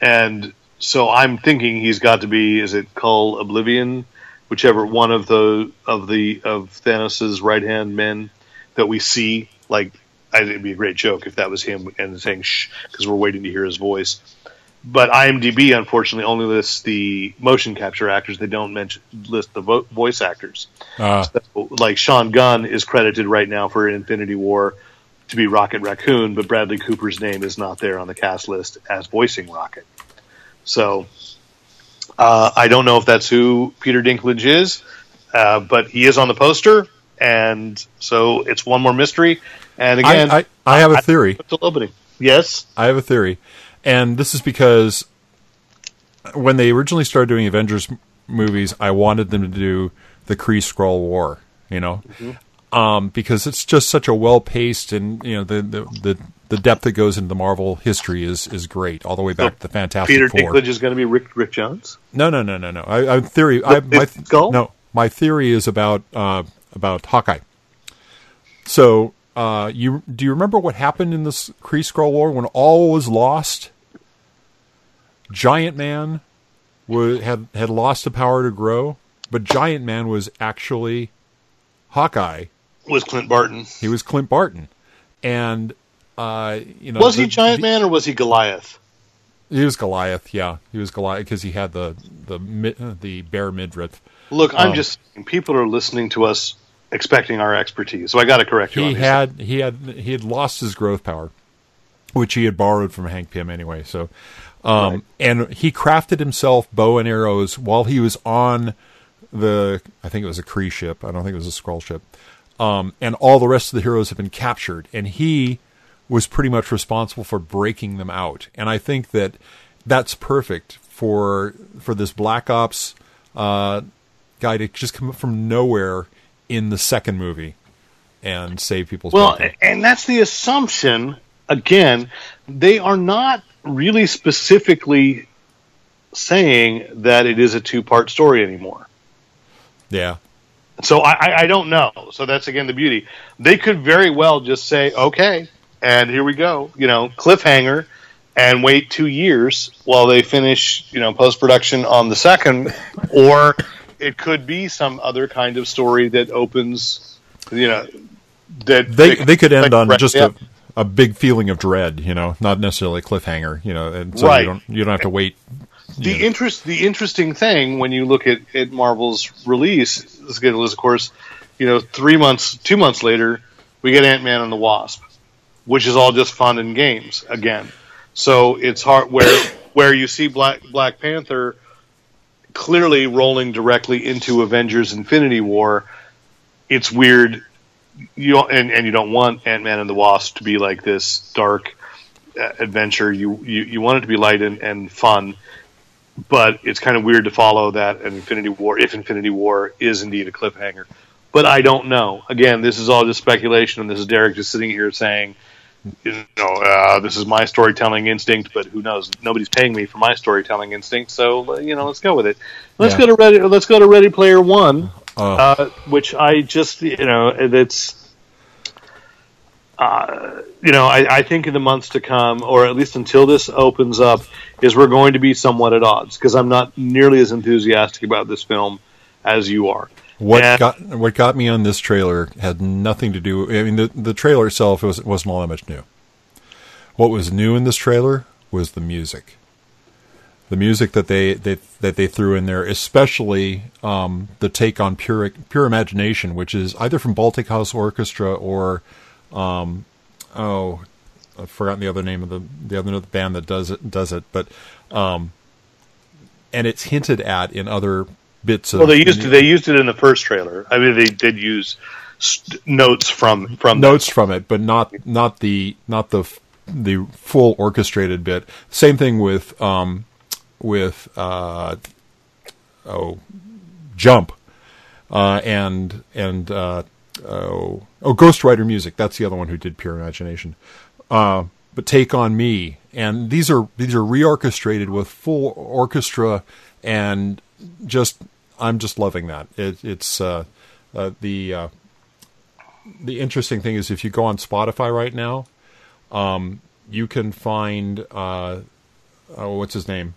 and so I'm thinking he's got to be is it Cull Oblivion, whichever one of the of the of Thanos's right hand men that we see. Like I- think it'd be a great joke if that was him and saying shh because we're waiting to hear his voice. But IMDb unfortunately only lists the motion capture actors. They don't mention list the vo- voice actors. Uh, So, like Sean Gunn is credited right now for Infinity War to be Rocket Raccoon, but Bradley Cooper's name is not there on the cast list as voicing Rocket. So uh, I don't know if that's who Peter Dinklage is, uh, but he is on the poster, and so it's one more mystery. And again, I, I, I have a theory. Opening. Yes. I have a theory, and this is because when they originally started doing Avengers movies, I wanted them to do the Kree Skrull War. You know, um, because it's just such a well paced and you know the, the the the depth that goes into the Marvel history is is great all the way back to the Fantastic Peter Four. Dinklage is going to be Rick Rick Jones. No, no, no, no, no. I, I theory. I, my skull? no. My theory is about uh, about Hawkeye. So, uh, you do you remember what happened in this Kree Skrull War when all was lost? Giant Man had had lost the power to grow, but Giant Man was actually Hawkeye. Was Clint Barton? He was Clint Barton, and uh, you know Was he Giant the- Man or was he Goliath? He was Goliath. Yeah, he was Goliath because he had the the uh, the bare midriff. Look, I'm Um, just people are listening to us expecting our expertise, so I got to correct you. he had he had he had lost his growth power, which he had borrowed from Hank Pym anyway. So, um, Right. and he crafted himself bow and arrows while he was on the I think it was a Kree ship. I don't think it was a Skrull ship. Um, and all the rest of the heroes have been captured, and he was pretty much responsible for breaking them out. And I think that that's perfect for for this Black Ops uh, guy to just come up from nowhere in the second movie and save people's Well, bacon. and that's the assumption. Again, they are not really specifically saying that it is a two part story anymore. yeah So I, I, I don't know. So that's again the beauty. They could very well just say, okay, and here we go, you know, cliffhanger, and wait two years while they finish, you know, post production on the second, or it could be some other kind of story that opens, you know, that they they could end on just a, a big feeling of dread you know not necessarily a cliffhanger you know and so Right. you don't you don't have to wait the know. interest the interesting thing when you look at, at Marvel's release schedule is of course, you know, three months two months later, we get Ant Man and the Wasp, which is all just fun and games again. So it's hard where where you see Black Black Panther clearly rolling directly into Avengers Infinity War, it's weird you and, and you don't want Ant Man and the Wasp to be like this dark uh, adventure. You, you you want it to be light and, and fun, but it's kind of weird to follow that an Infinity War if Infinity War is indeed a cliffhanger. But I don't know. Again, this is all just speculation, and this is Derek just sitting here saying, you know, uh, this is my storytelling instinct. But who knows? Nobody's paying me for my storytelling instinct, so you know, let's go with it. Let's Yeah. go to Ready. Let's go to Ready Player One Uh, uh, which I just you know it's uh, you know I, I think in the months to come, or at least until this opens up, is we're going to be somewhat at odds because I'm not nearly as enthusiastic about this film as you are. What And- got what got me on this trailer had nothing to do. I mean, the the trailer itself was wasn't all that much new. What was new in this trailer was the music. The music that they, they that they threw in there, especially um, the take on pure pure imagination, which is either from Baltic House Orchestra or um, oh, I've forgotten the other name of the the other band that does it does it, but um, and it's hinted at in other bits of Well, they used it, they used it in the first trailer. I mean, they did use st- notes from from that. notes from it, but not not the not the the full orchestrated bit. Same thing with um, with uh, oh jump uh, and and uh, oh oh music. That's the other one who did Pure Imagination. Uh, but Take on Me, and these are these are reorchestrated with full orchestra, and just I'm just loving that. It, it's uh, uh, the the interesting thing is if you go on Spotify right now, um, you can find oh, what's his name,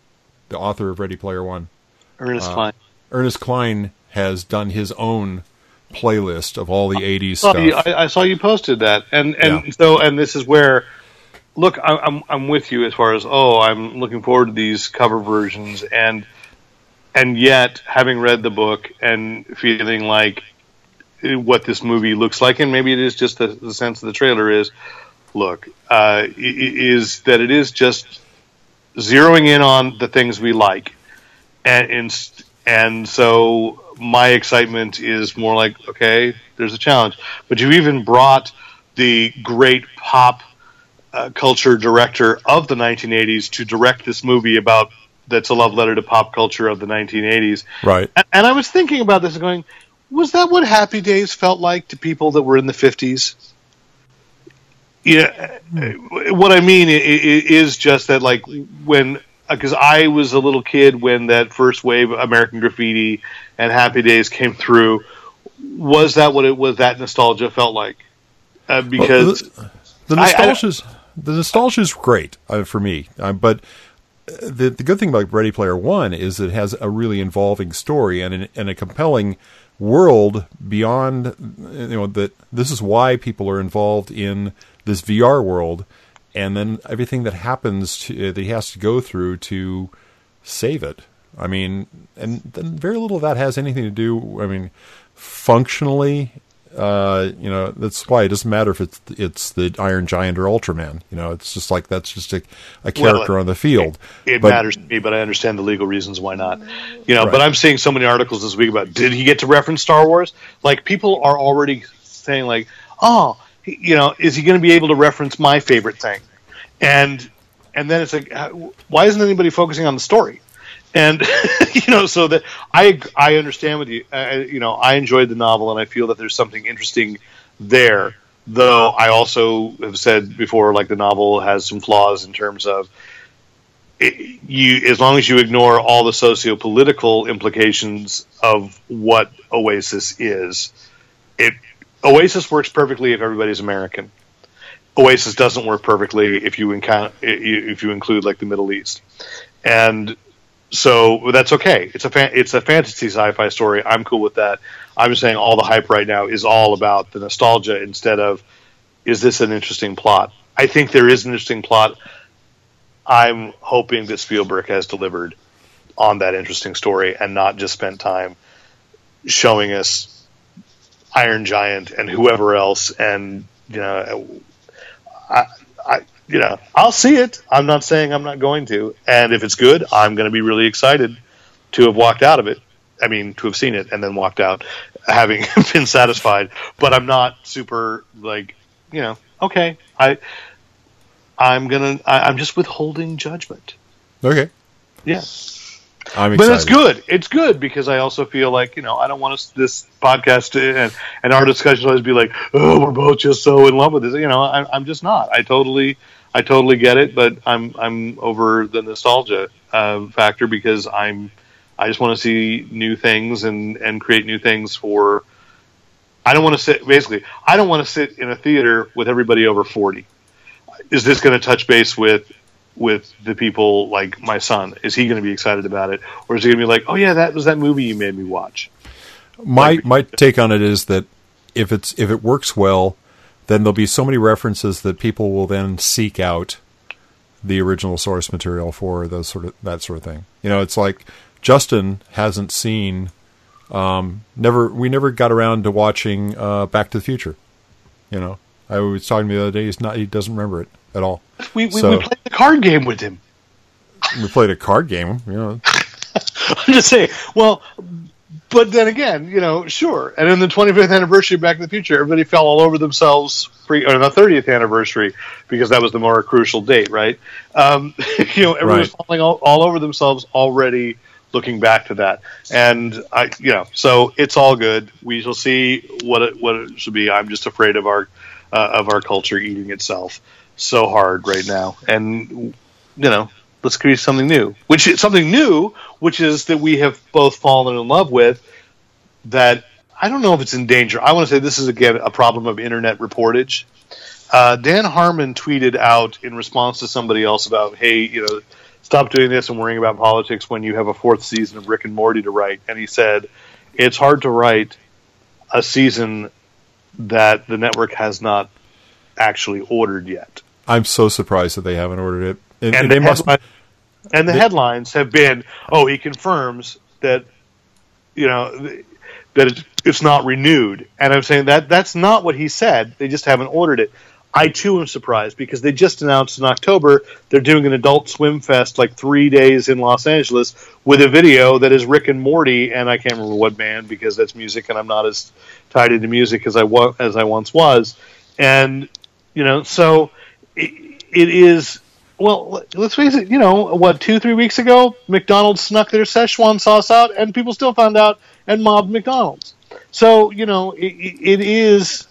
the author of Ready Player One. Ernest Cline. Ernest Cline has done his own playlist of all the '80s saw stuff. you, I, I saw you posted that, and and Yeah. so and this is where, look, I, I'm I'm with you as far as oh, I'm looking forward to these cover versions, and and yet having read the book and feeling like what this movie looks like, and maybe it is just the, the sense of the trailer is, look, uh, i- i- is that it is just zeroing in on the things we like, and and, and so my excitement is more like okay, there's a challenge, but you even brought the great pop uh, culture director of the 1980s to direct this movie about that's a love letter to pop culture of the 1980s. right. And, and I was thinking about this and going, was that what Happy Days felt like to people that were in the 50s? Yeah, what I mean i- i- is just that, like, when because I was a little kid when that first wave of American Graffiti and Happy Days came through. Was that what it was? That nostalgia felt like uh, because the I- I- nostalgia's the nostalgia's great uh, for me, uh, but the the good thing about Ready Player One is it has a really involving story and an, and a compelling world beyond you know that this is why people are involved in this VR world, and then everything that happens to, that he has to go through to save it. I mean, and then very little of that has anything to do. I mean, functionally, uh, you know, that's why it doesn't matter if it's it's the Iron Giant or Ultraman. You know, it's just like that's just a, a character Well, on the field. it But- matters to me, but I understand the legal reasons why not. You know, Right. but I'm seeing so many articles this week about did he get to reference Star Wars? Like people are already saying like, oh, you know, is he going to be able to reference my favorite thing? And and then it's like, uh, why isn't anybody focusing on the story? And you know, so that I I understand with you. Uh, you know, I enjoyed the novel, and I feel that there's something interesting there. Though I also have said before, like the novel has some flaws in terms of it, you as long as you ignore all the socio-political implications of what Oasis is, it Oasis works perfectly if everybody's American. Oasis doesn't work perfectly if you encounter if you include like the Middle East, and so that's okay. It's a it's a fantasy sci-fi story. I'm cool with that. I'm saying all the hype right now is all about the nostalgia instead of is this an interesting plot. I think there is an interesting plot. I'm hoping that Spielberg has delivered on that interesting story and not just spent time showing us Iron Giant and whoever else. And you know, I, I, you know, I'll see it. I'm not saying I'm not going to. And if it's good, I'm going to be really excited to have walked out of it. I mean, to have seen it and then walked out. having been satisfied, but I'm not super like you know. Okay, I I'm gonna I, I'm just withholding judgment. Okay. Yeah. I'm but excited. it's good. It's good because I also feel like you know I don't want us this podcast to, and and our discussions always be like, oh, we're both just so in love with this. You know, I, I'm just not. I totally, I totally get it, but I'm I'm over the nostalgia uh, factor because I'm I just want to see new things and and create new things for. I don't want to sit basically. I don't want to sit in a theater with everybody over forty. Is this going to touch base with with the people like my son? Is he going to be excited about it, or is he going to be like, "Oh yeah, that was that movie you made me watch"? my my take on it is that if it's if it works well, then there'll be so many references that people will then seek out the original source material for those sort of that sort of thing. You know, it's like Justin hasn't seen um never we never got around to watching uh Back to the Future. You know. I was talking to him the other day, he's not he doesn't remember it at all. We we, So- we played the card game with him. We played a card game, you know. I'm just saying. Well, but then again, you know, sure. And in the 25th anniversary of Back to the Future, everybody fell all over themselves. Pre, or the 30th anniversary because that was the more crucial date, right? Um, you know, everyone was falling all, all over themselves already. Looking back to that, and I, you know, so it's all good. We shall see what it what it should be. I'm just afraid of our uh, of our culture eating itself so hard right now, and you know, let's create something new. Which is something new, which is that we have both fallen in love with. That I don't know if it's in danger. I want to say this is again a problem of internet reportage. Uh, Dan Harmon tweeted out in response to somebody else about, hey, you know, stop doing this and worrying about politics when you have a fourth season of Rick and Morty to write. And he said, it's hard to write a season that the network has not actually ordered yet. I'm so surprised that they haven't ordered it. And, and and they the must headline- and the they- headlines have been, "Oh, he confirms that you know that it's, it's not renewed." And I'm saying that that's not what he said. They just haven't ordered it. I too am surprised because they just announced in October they're doing an Adult Swim Fest like three days in Los Angeles with a video that is Rick and Morty, and I can't remember what band because that's music, and I'm not as tied into music as I wa- as I once was, and you know, so it, it is. Well, let's face it. You know, what two, three weeks ago, McDonald's snuck their Szechuan sauce out, and people still found out and mobbed McDonald's. So you know, it, it is.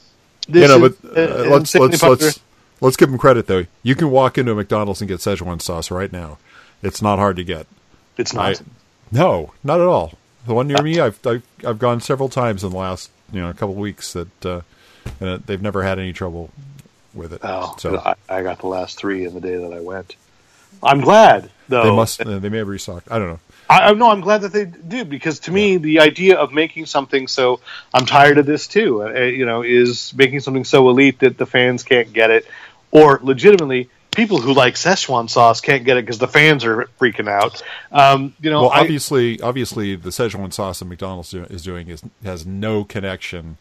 This you know, but uh, an let's let's popular- let's let's give them credit though. You can walk into a McDonald's and get Szechuan sauce right now. It's not hard to get. It's I, not. no, not at all. The one near me, I've, I've I've gone several times in the last you know a couple of weeks that uh, and they've never had any trouble with it. Oh, so I, I got the last three in the day that I went. I'm glad though. they must uh, they may have restocked. I don't know. I, I no, I'm glad that they do because to me, the idea of making something so I'm tired of this too. Uh, you know, is making something so elite that the fans can't get it, or legitimately people who like Szechuan sauce can't get it because the fans are freaking out. Um, you know, Well, I- obviously, obviously, the Szechuan sauce that McDonald's do, is doing is has no connection,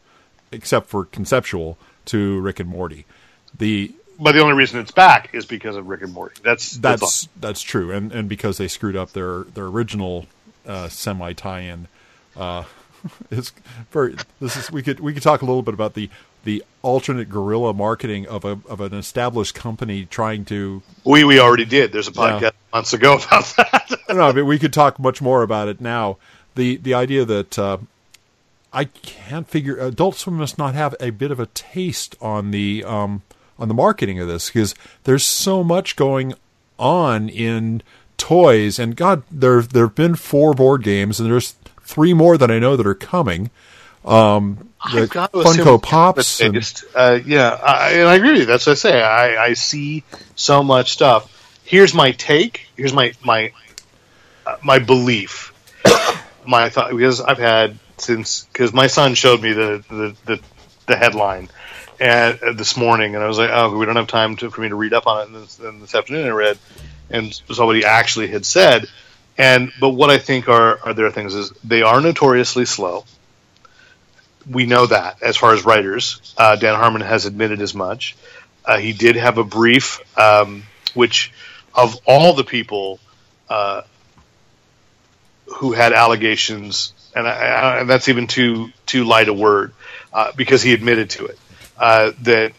except for conceptual, to Rick and Morty. The but the only reason it's back is because of Rick and Morty. That's that's, that's that's true, and and because they screwed up their their original uh, semi tie-in. Uh, it's very. This is we could we could talk a little bit about the the alternate guerrilla marketing of a of an established company trying to. we we already did. There's a podcast Yeah. months ago about that. I don't know, we could talk much more about it now. The the idea that uh, I can't figure Adult Swim must not have a bit of a taste on the um, on the marketing of this because there's so much going on in toys and God there there have been four board games and there's three more that I know that are coming. Um, the I've got to Funko Pops and. Uh, yeah, I, and I agree with you. That's what I say. I, I see so much stuff. Here's my take. Here's my my uh, my belief. my thought because I've had since because my son showed me the the the, the headline and this morning, and I was like, oh, we don't have time to, for me to read up on it. And this, and this afternoon, I read and he actually had said. And but what I think are are their things is they are notoriously slow we know that as far as writers. Uh, Dan Harmon has admitted as much. Uh, he did have a brief, um, which of all the people uh, who had allegations, and, I, I, and that's even too too light a word uh, because he admitted to it uh, that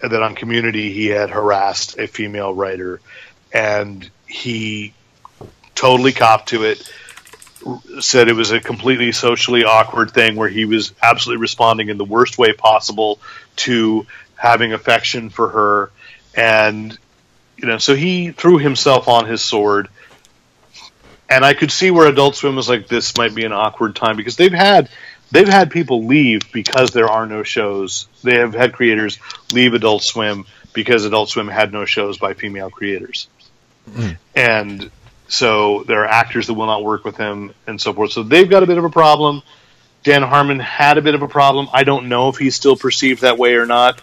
that on Community he had harassed a female writer, and he totally copped to it. Said it was a completely socially awkward thing where he was absolutely responding in the worst way possible to having affection for her, and you know, so he threw himself on his sword. And I could see where Adult Swim was like, this might be an awkward time because they've had they've had people leave because there are no shows. They have had creators leave Adult Swim because Adult Swim had no shows by female creators. Mm. And so there are actors that will not work with him and so forth. So they've got a bit of a problem. Dan Harmon had a bit of a problem. I don't know if he's still perceived that way or not.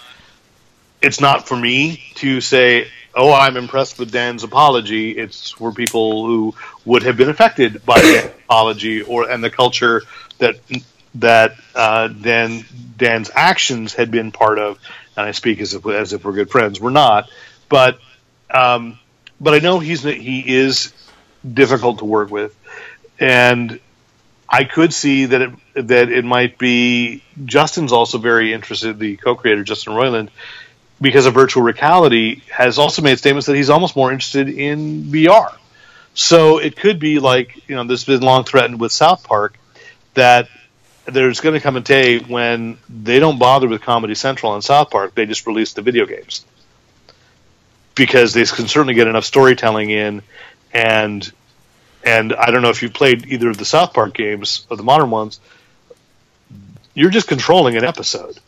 It's not for me to say, oh, I'm impressed with Dan's apology. It's for people who would have been affected by Dan's apology or and the culture that that uh, Dan Dan's actions had been part of. And I speak as if as if we're good friends. We're not, but um, but I know he's he is difficult to work with, and I could see that it that it might be Justin's also very interested. The co-creator Justin Roiland, because of virtual reality, has also made statements that he's almost more interested in VR. So it could be like you know this has been long threatened with South Park that there's going to come a day when they don't bother with Comedy Central and South Park; they just release the video games because they can certainly get enough storytelling in, and and I don't know if you've played either of the South Park games or the modern ones. You're just controlling an episode.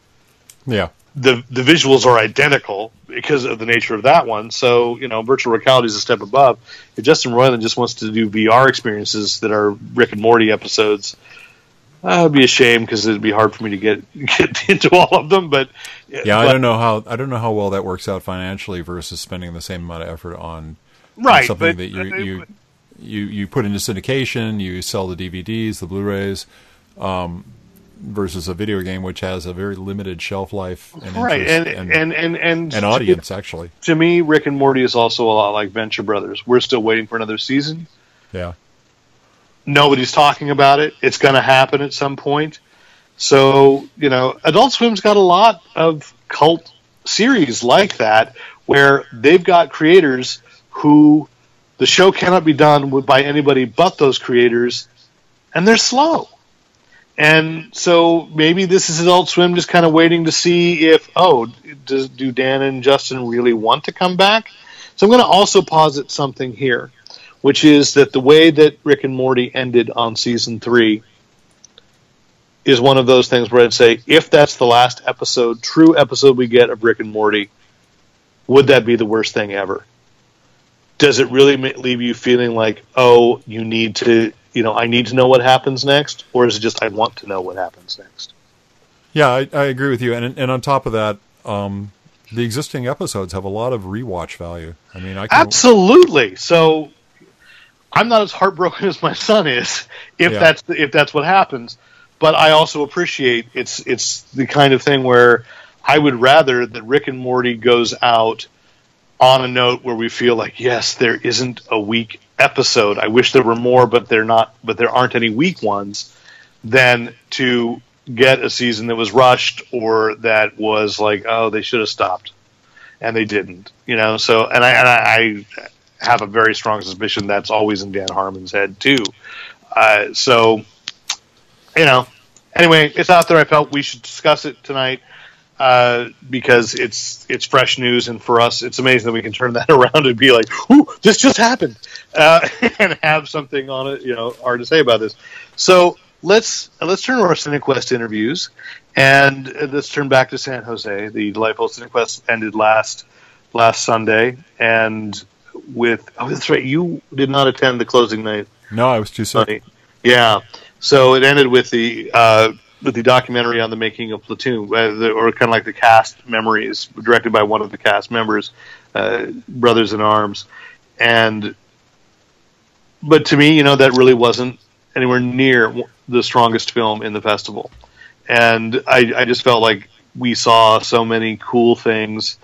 Yeah. The the visuals are identical because of the nature of that one. So you know, virtual reality is a step above. If Justin Roiland just wants to do VR experiences that are Rick and Morty episodes, that would be a shame because it'd be hard for me to get get into all of them. But yeah, but, I don't know how I don't know how well that works out financially versus spending the same amount of effort on, right, on something but, that you, you you you put into syndication, you sell the DVDs, the Blu-rays. Um, versus a video game which has a very limited shelf life and right and and and and, and, and audience actually to me rick and morty is also a lot like venture brothers we're still waiting for another season yeah nobody's talking about it. It's going to happen at some point. So, you know, Adult Swim's got a lot of cult series like that where they've got creators who the show cannot be done by anybody but those creators, and they're slow. And so maybe this is Adult Swim just kind of waiting to see if, oh, does, do Dan and Justin really want to come back? So I'm going to also posit something here which is that the way that Rick and Morty ended on season three is one of those things where I'd say, if that's the last episode, true episode we get of Rick and Morty, would that be the worst thing ever? Does it really leave you feeling like, oh, you need to, you know, I need to know what happens next, or is it just I want to know what happens next? Yeah, I, I agree with you, and and on top of that, um, the existing episodes have a lot of rewatch value. I mean, I can... absolutely. So I'm not as heartbroken as my son is if yeah. that's if that's what happens. But I also appreciate it's it's the kind of thing where I would rather that Rick and Morty goes out on a note where we feel like yes, there isn't a weak episode. I wish there were more, but they're not. But there aren't any weak ones. Than to get a season that was rushed or that was like, oh, they should have stopped, and they didn't. You know. So and I and I, have a very strong suspicion that's always in Dan Harmon's head too. Uh, so, you know, anyway, it's out there. I felt we should discuss it tonight uh, because it's it's fresh news, and for us, it's amazing that we can turn that around and be like, "Ooh, this just happened," uh, and have something on it, you know, hard to say about this. So let's let's turn to our CineQuest interviews, and let's turn back to San Jose. The delightful CineQuest ended last last Sunday, and with oh that's right you did not attend the closing night. No i was too sick. Yeah. So it ended with the uh, with the documentary on the making of platoon uh, the, or kind of like the cast memories directed by one of the cast members uh, brothers in arms. And but to me you know that really wasn't anywhere near the strongest film in the festival. And i, I just felt like we saw so many cool things.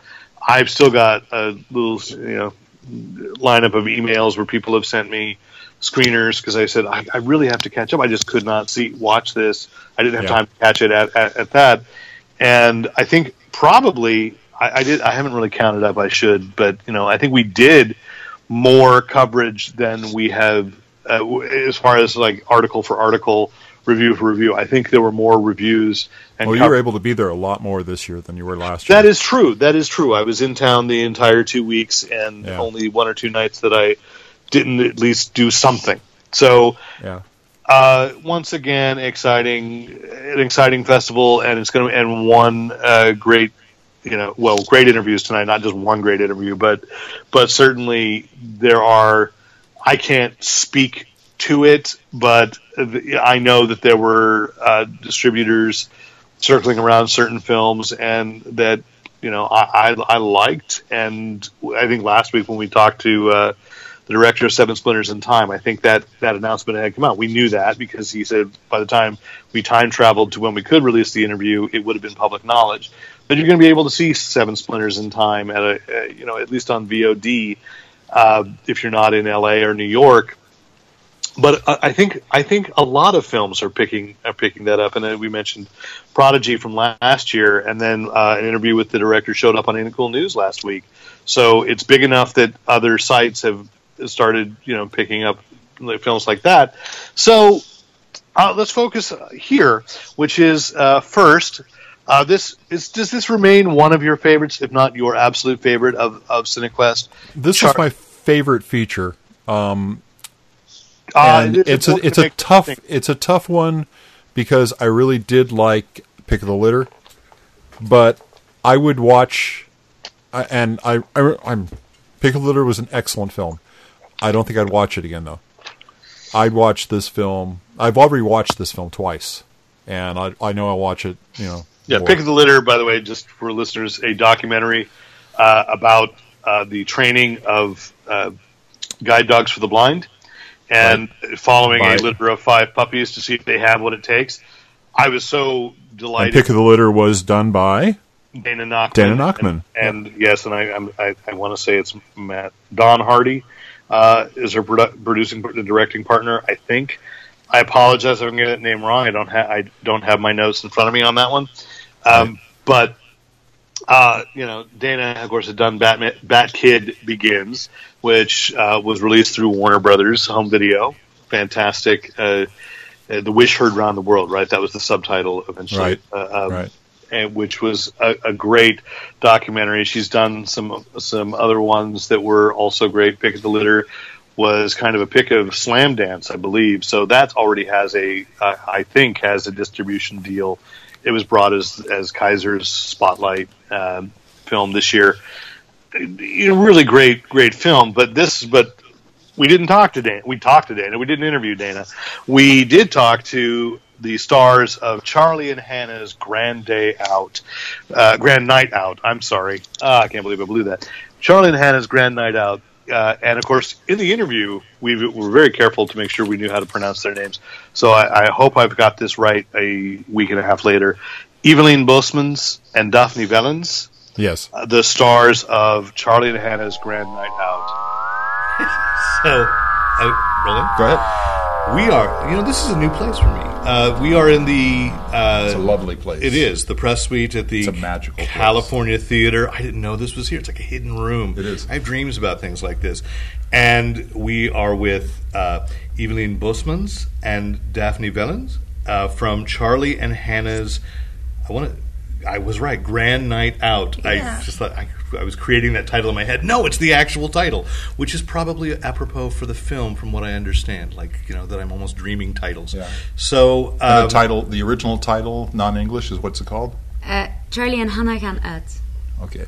I've still got a little, you know, lineup of emails where people have sent me screeners because I said I, I really have to catch up. I just could not see watch this. I didn't have Yeah. time to catch it at, at, at that. And I think probably I, I did. I haven't really counted up. I should, but you know, I think we did more coverage than we have uh, as far as like article for article, review for review. I think there were more reviews. And Well, you were able to be there a lot more this year than you were last year. that is true. That is true. I was in town the entire two weeks, and Yeah. only one or two nights that I didn't at least do something. So yeah. uh, once again, exciting, an exciting festival, and it's going to and one uh, great, you know, well, great interviews tonight. Not just one great interview, but but certainly there are. I can't speak to it, but I know that there were uh, distributors circling around certain films, and that you know I, I, I liked. And I think last week when we talked to uh, the director of Seven Splinters in Time, I think that that announcement had come out. We knew that because he said by the time we time traveled to when we could release the interview, it would have been public knowledge. But you're going to be able to see Seven Splinters in Time at a, uh, you know at least on VOD uh, if you're not in LA or New York but I think I think a lot of films are picking are picking that up, and we mentioned Prodigy from last year, and then uh, an interview with the director showed up on Cool News last week. So it's big enough that other sites have started, you know, picking up films like that. So uh, let's focus here, which is uh, first. Uh, this is does this remain one of your favorites, if not your absolute favorite of of CineQuest? This Char- is my favorite feature. Um, Uh, and it's a, it's a tough it's a tough one because I really did like Pick of the Litter, but I would watch, and I, I I'm Pick of the Litter was an excellent film. I don't think I'd watch it again though. I'd watch this film. I've already watched this film twice, and I I know I'll watch it. You know, Yeah. Pick of the Litter, by the way, just for listeners, a documentary uh, about uh, the training of uh, guide dogs for the blind and following By- a litter of five puppies to see if they have what it takes. I was so And delighted. Pick of the Litter was done by Dana Nachman. Dana Nachman. And, and yes, and I, I, I want to say it's Matt Don Hardy uh, is her produ- producing, the directing partner. I think. I apologize if I'm getting that name wrong. I don't have I don't have my notes in front of me on that one. Um, But uh, you know, Dana, of course, had done Batman, Batkid Begins, which uh, was released through Warner Brothers Home Video. Fantastic. Uh, uh, the Wish Heard Round the World, right? That was the subtitle eventually. Right. Uh, um, Right. and which was a, a great documentary. She's done some some other ones that were also great. Pick of the Litter was kind of a pick of Slamdance, I believe. So that already has a, uh, I think, has a distribution deal. It was brought as as Kaiser's spotlight um, film this year. Really great, great film. But this, but we didn't talk to Dana. We talked to Dana. We didn't interview Dana. We did talk to the stars of Charlie and Hannah's Grand Day Out, uh, Grand Night Out. I'm sorry. Ah, I can't believe I blew that. Charlie and Hannah's Grand Night Out. Uh, and of course, in the interview, we were very careful to make sure we knew how to pronounce their names. So I, I hope I've got this right a week and a half later. Evelien Bosmans and Daphne Wellens, yes. uh, the stars of Charlie and Hannah's Grand Night Out. So, uh, rolling. Go ahead. We are, you know, this is a new place for me. Uh, we are in the. Uh, It's a lovely place. It is the press suite at the It's a magical place. California Theater. I didn't know this was here. It's like a hidden room. It is. I have dreams about things like this, and we are with uh, Evelien Bosmans and Daphne Wellens uh, from Charlie and Hannah's. I want to. I was right. Grand Night Out. I just thought I, I was creating that title in my head. No, it's the actual title, which is probably apropos for the film, from what I understand. Like you know that I'm almost dreaming titles. Yeah. So And um, the title, the original title, non-English, is what's it called? Uh, Charlie en Hannah gaan uit. Okay.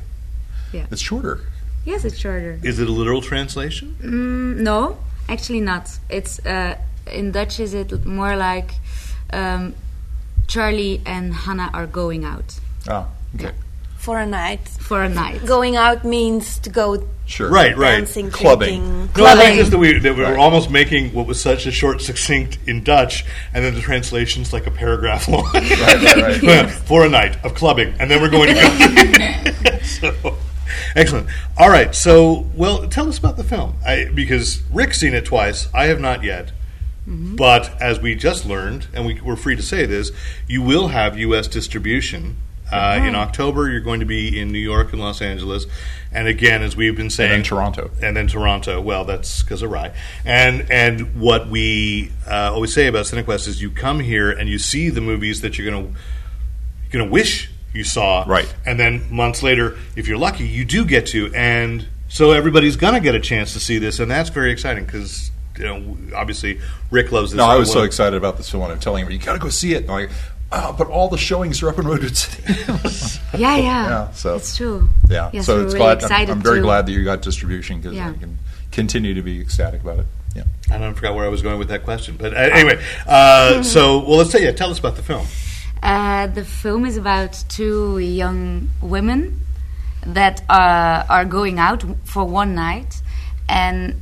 Yeah. It's shorter. Yes, it's shorter. is it a literal translation? Mm, no, actually not. It's uh, in Dutch. Is it more like um, Charlie and Hannah are going out Ah, okay. for a night. for a night? Going out means to go Sure. Right, right. dancing, Clubbing. drinking, No, I like clubbing. this that we that we were almost making what was such a short, succinct in Dutch, and then the translation's like a paragraph long. Right, right, right. For a night of clubbing, and then we're going to go. so, Excellent. All right. So, well, tell us about the film. I, because Rick's seen it twice. I have not yet. But as we just learned, and we, we're free to say this, you will have U.S. distribution. Uh, In October, you're going to be in New York and Los Angeles. And again, as we've been saying, then Toronto. And then Toronto. Well, that's because of Rye. And and what we uh, always say about CineQuest is you come here and you see the movies that you're going to you're going to wish you saw. Right. And then months later, if you're lucky, you do get to. And so everybody's going to get a chance to see this. And that's very exciting because, you know, obviously Rick loves this. No, I was so wanna- excited about this film. and I'm telling him, you got to go see it. And I'm like, oh, but all the showings are up in Redwood City. Yeah, yeah, Yeah, so- it's true. yeah, Yes, so we're it's really glad. I'm, I'm very to- glad that you got distribution because Yeah. I can continue to be ecstatic about it. Yeah. I don't forgot where I was going with that question. But uh, anyway, uh, so, well, let's tell you, tell us about the film. Uh, the film is about two young women that uh, are going out for one night, and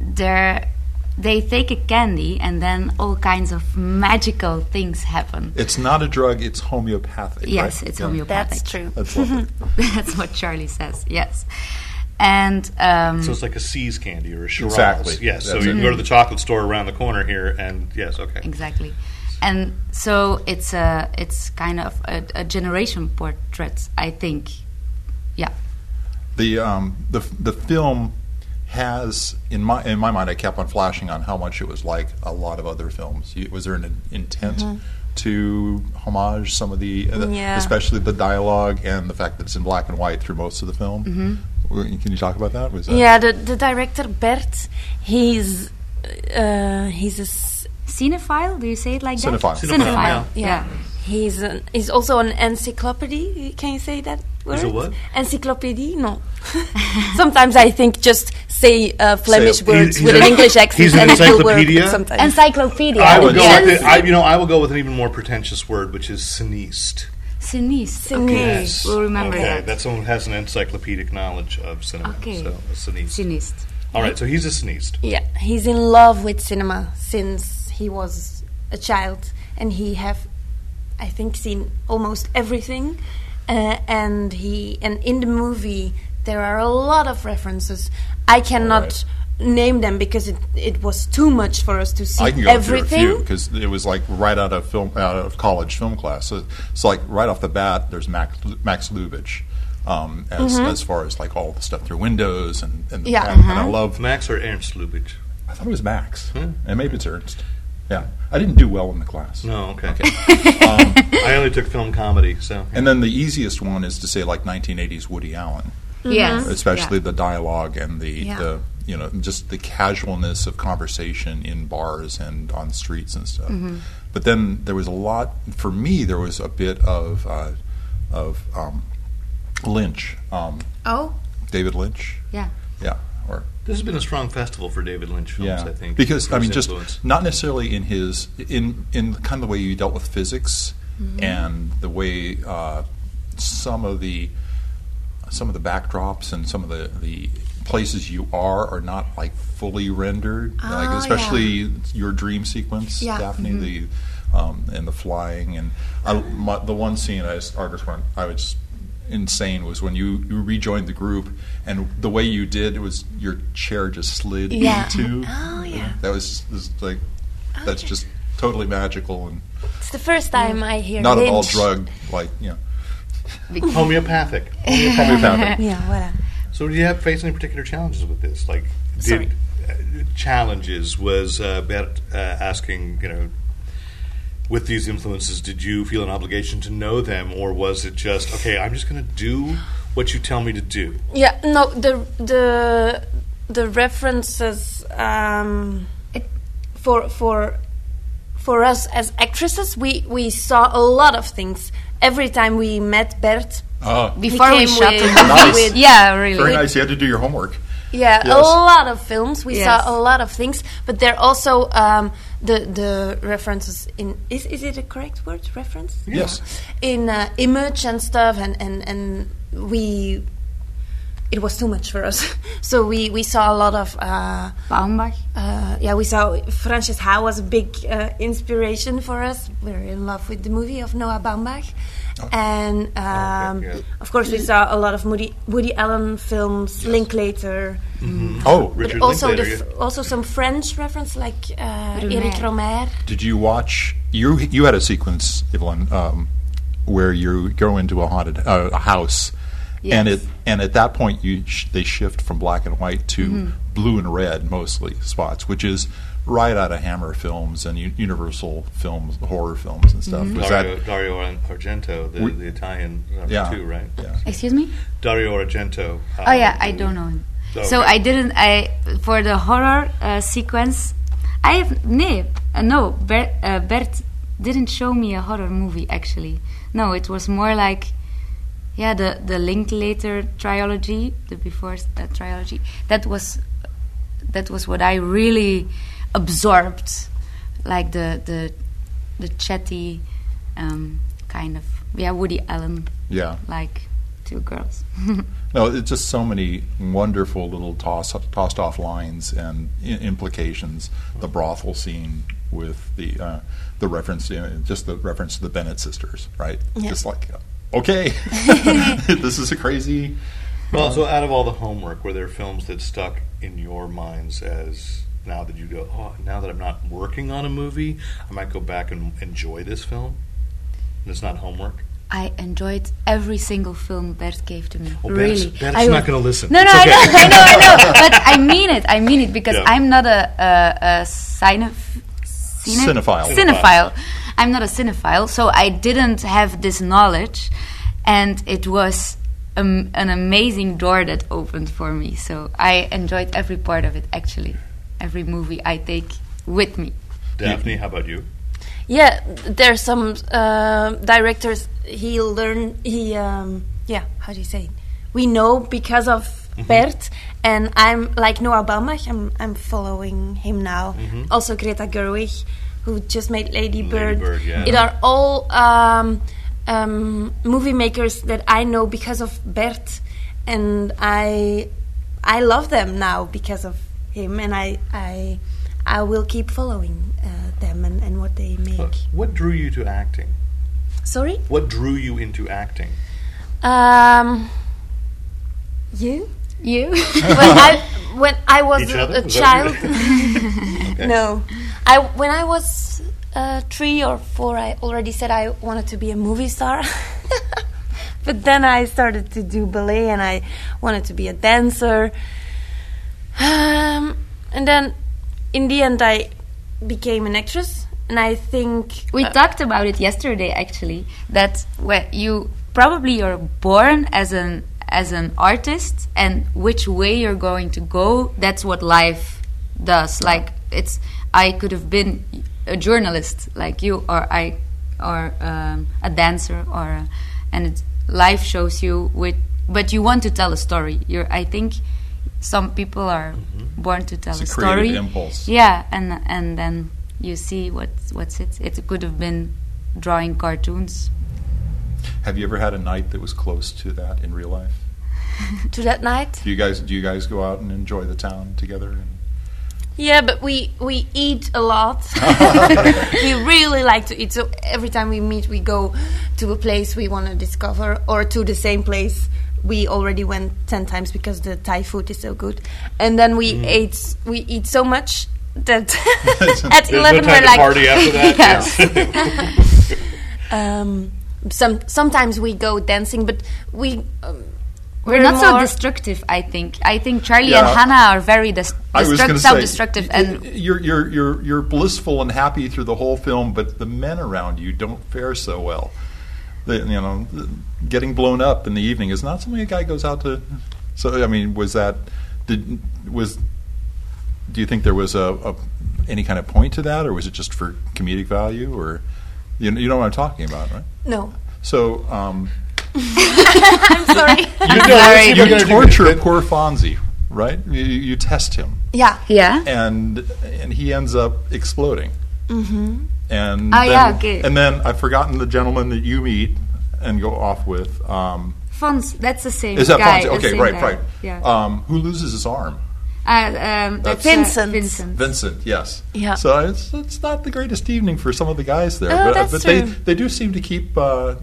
they're they take a candy, and then all kinds of magical things happen. It's not a drug; it's homeopathic. Yes, right? it's Yeah. homeopathic. That's true. That's. That's what Charlie says. Yes, and um, So it's like a See's candy or a Shiraz. Exactly. Yes. So you can go to the chocolate store around the corner here, and yes, okay. exactly and so it's a it's kind of a, a generation portrait i think yeah the um, the the film has in my in my mind I kept on flashing on how much it was like a lot of other films. Was there an intent to homage some of the, uh, Yeah. especially the dialogue and the fact that it's in black and white through most of the film? W- Can you talk about that? Was that Yeah, the, the director Bert, he's uh, he's a s- cinephile do you say it like Cinephile. that Cinephile, cinephile yeah. yeah, he's an, he's also an encyclopedia. Can you say that word? He's a what? Encyclopedia? No. Sometimes I think just say uh, Flemish Say- words He's with an- an English accent. he's an and it will work encyclopedia? Sometimes. encyclopedia I would go yes. with it, I, you know, I will go with an even more pretentious word, which is cineast. Siniste. Siniste. Okay, Yes. we'll remember okay. that. That's someone who has an encyclopedic knowledge of cinema. Okay. So a cineast. Siniste. All right. So he's a cineast. Yeah, he's in love with cinema since he was a child, and he have, I think, seen almost everything. Uh, and he and in the movie there are a lot of references. I cannot Alright. name them because it it was too much for us to see I can go everything. through a few because it was like right out of film out of college film class. So it's like right off the bat, there's Max, Max Lubitsch. Um, as, as far as like all the stuff through windows and and, Mm-hmm. Yeah. and, and I love Max or Ernst Lubitsch? I thought it was Max, Hmm. and maybe it's Ernst. Yeah, I didn't do well in the class. No. Okay. um, I only took film comedy, so. And then the easiest one is to say like 1980s Woody Allen, Yes. especially yeah. the dialogue and the, Yeah. the you know just the casualness of conversation in bars and on streets and stuff. Mm-hmm. But then there was a lot for me. There was a bit of uh, of um, Lynch, um, Oh, David Lynch. yeah. Yeah, or This has been a strong festival for David Lynch films, yeah, I think. because I his mean, just influence. not necessarily in his in in kind of the way you dealt with physics and the way uh, some of the some of the backdrops and some of the the places you are are not like fully rendered, like Ah, especially your dream sequence, Yeah. Daphne, the um, and the flying. And I, my, the one scene I just, I just went, I was insane was when you, you rejoined the group and the way you did it was your chair just slid Yeah. into. Oh, yeah. that was, was like that's just totally magical and It's the first time I hear not at all drugged like you know homeopathic. homeopathic. Yeah, voilà. So, do you have face any particular challenges with this? Like, did Sorry. uh, challenges was uh, Bert uh, asking, you know, with these influences, did you feel an obligation to know them, or was it just okay? I'm just going to do what you tell me to do. Yeah, no, the the the references um, for for for us as actresses, we we saw a lot of things every time we met Bert. Oh, Before we came shot with- the movie. Nice. with- Yeah, really. very nice you had to do your homework Yeah, Yes. a lot of films. We Yes. saw a lot of things, but there also um, the the references in is is it a correct word reference? Yes. In uh, image and stuff, and and and we it was too much for us. so we, we saw a lot of uh, Baumbach. uh, yeah, we saw Frances Ha was a big uh, inspiration for us. We are in love with the movie of Noah Baumbach. And um, yeah. of course, we saw a lot of Woody, Woody Allen films, Linklater, Oh, Richard but also the, Linklater, f- also some French reference like uh, Rohmer. Eric Rohmer. did you watch? You you had a sequence, Evelien, um, where you go into a haunted uh, a house, and it and at that point you sh- they shift from black and white to blue and red mostly spots, which is right out of Hammer films and U- Universal films, horror films and stuff. Was Dario, that Dario Ar- Argento, the, We- the Italian number yeah? two, right? Yeah. Excuse me? Dario Argento. uh, Oh yeah, I don't know him. Oh, so okay. I didn't. I for the horror uh, sequence. I have no, uh, no. Bert, uh, Bert didn't show me a horror movie actually. No, it was more like, yeah, the the Linklater trilogy, the before uh, trilogy. That was, that was what I really absorbed, like the the the chatty, um, kind of yeah Woody Allen yeah. like two girls. No, it's just so many wonderful little toss, tossed off lines and I- implications. The brothel scene with the uh, the reference, you know, just the reference to the Bennett sisters, right? Just like, okay, this is a crazy. Well, so out of all the homework, were there films that stuck in your minds as now that you go, oh, now that I'm not working on a movie, I might go back and enjoy this film? And it's not homework? I enjoyed every single film Bert gave to me. Oh, Bert's- really, Bert's I not gonna listen. No, no, It's I know, I know, I know. But I mean it. I mean it because Yeah. I'm not a a, a cineph- cine- Cinephile. Cinephile. I'm not a cinephile, so I didn't have this knowledge, and it was um, an amazing door that opened for me. So I enjoyed every part of it. Actually, every movie I take with me. Daphne, how about you? Yeah, there's some uh, directors he learn he um, yeah how do you say it? we know because of Bert and I'm like Noah Baumbach I'm I'm following him now also Greta Gerwig who just made Lady Bird, Bird, yeah. it are all um, um, movie makers that I know because of Bert and I I love them now because of him and I I I will keep following uh, them and, and what they make. What, what drew you to acting? Sorry? What drew you into acting? Um, you? You? when I when I was Each a, a Was child, you- no. I when I was uh, three or four, I already said I wanted to be a movie star. but then I started to do ballet, and I wanted to be a dancer. Um, and then, in the end, I became an actress, and I think We uh, talked about it yesterday, actually. That where you probably you're born as an as an artist, and which way you're going to go. That's what life does. Like it's, I could have been a journalist like you, or I, or um, a dancer, or a, and it's, life shows you with. But you want to tell a story. You're. I think some people are born to tell It's a a creative story. impulse. Yeah, and and then you see what's what's it. It could have been drawing cartoons. Have you ever had a night that was close to that in real life? to that night. Do you guys do you guys go out and enjoy the town together? Yeah, but we we eat a lot. we really like to eat. So every time we meet, we go to a place we want to discover, or to the same place we already went ten times because the Thai food is so good. And then we ate we eat so much that at There's no eleven time we're like party after that. Yes. um, some sometimes we go dancing, but we. Um, We're we're not so destructive. I think. I think Charlie Yeah. and Hannah are very dis- I was destruct- going self-destructive, y- and you're you're you're you're blissful and happy through the whole film, but the men around you don't fare so well. The, you know, the- getting blown up in the evening is not something a guy goes out to. So I mean, was that did was? Do you think there was a, a any kind of point to that, or was it just for comedic value, or you know, you know what I'm talking about, right? no. So um, I'm sorry. You, sorry. you you're gonna do torture poor Fonzie, right? You, you test him. yeah. yeah. and and he ends up exploding. Mm-hmm. And Ah, then, yeah, okay. And then I've forgotten the gentleman that you meet and go off with. Um, Fons, that's the same guy. Is that guy. Fonzie? Okay, right, guy. right. Yeah. Um, who loses his arm? Uh, um, that's uh, Vincent. Vincent. Vincent, yes. Yeah. So it's it's not the greatest evening for some of the guys there, Oh, but, that's but they they do seem to keep uh,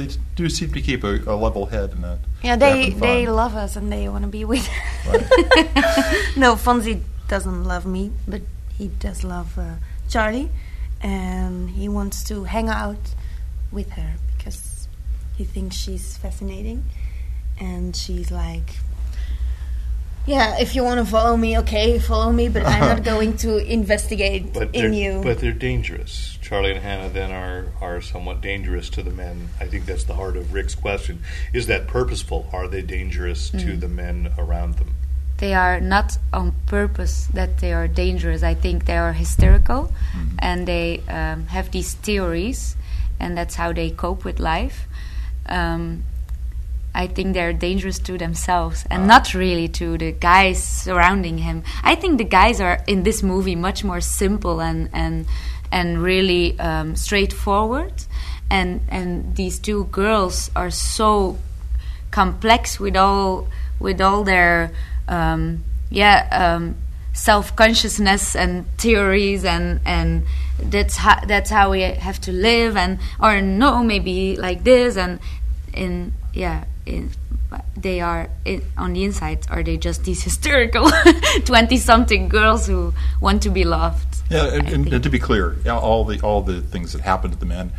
they do seem to keep a, a level head in that. Yeah, they they love us and they want to be with. no, Fonzie doesn't love me, but he does love uh, Charlie, and he wants to hang out with her because he thinks she's fascinating, and she's like. Yeah, if you want to follow me, okay, follow me, but I'm not going to investigate But in you. but they're dangerous. Charlie and Hannah then are are somewhat dangerous to the men. I think that's the heart of Rick's question: Is that purposeful? Are they dangerous to Mm. the men around them? they are not on purpose that they are dangerous. I think they are hysterical and they um, have these theories, and that's how they cope with life. Um, I think they're dangerous to themselves and not really to the guys surrounding him. I think the guys are in this movie much more simple and and and really um, straightforward, and and these two girls are so complex with all with all their um, yeah um, self consciousness and theories and and that's how that's how we have to live and or no maybe like this and in yeah in they are in, on the inside are they just these hysterical 20 something girls who want to be loved Yeah, and, and, and to be clear, all the all the things that happen to the men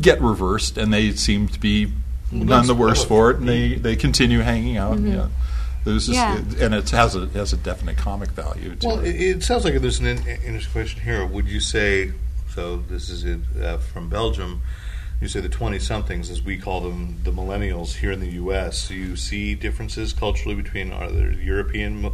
get reversed, and they seem to be none the worse for it, and they, they continue hanging out. Yeah, there's this, Mm-hmm. Yeah. and it has a it has a definite comic value. To Well, it. it, it sounds like there's an interesting question here. Would you say so? This is it, uh, from Belgium. You say the twenty somethings, as we call them, the millennials here in the U.S. Do you see differences culturally between are there European?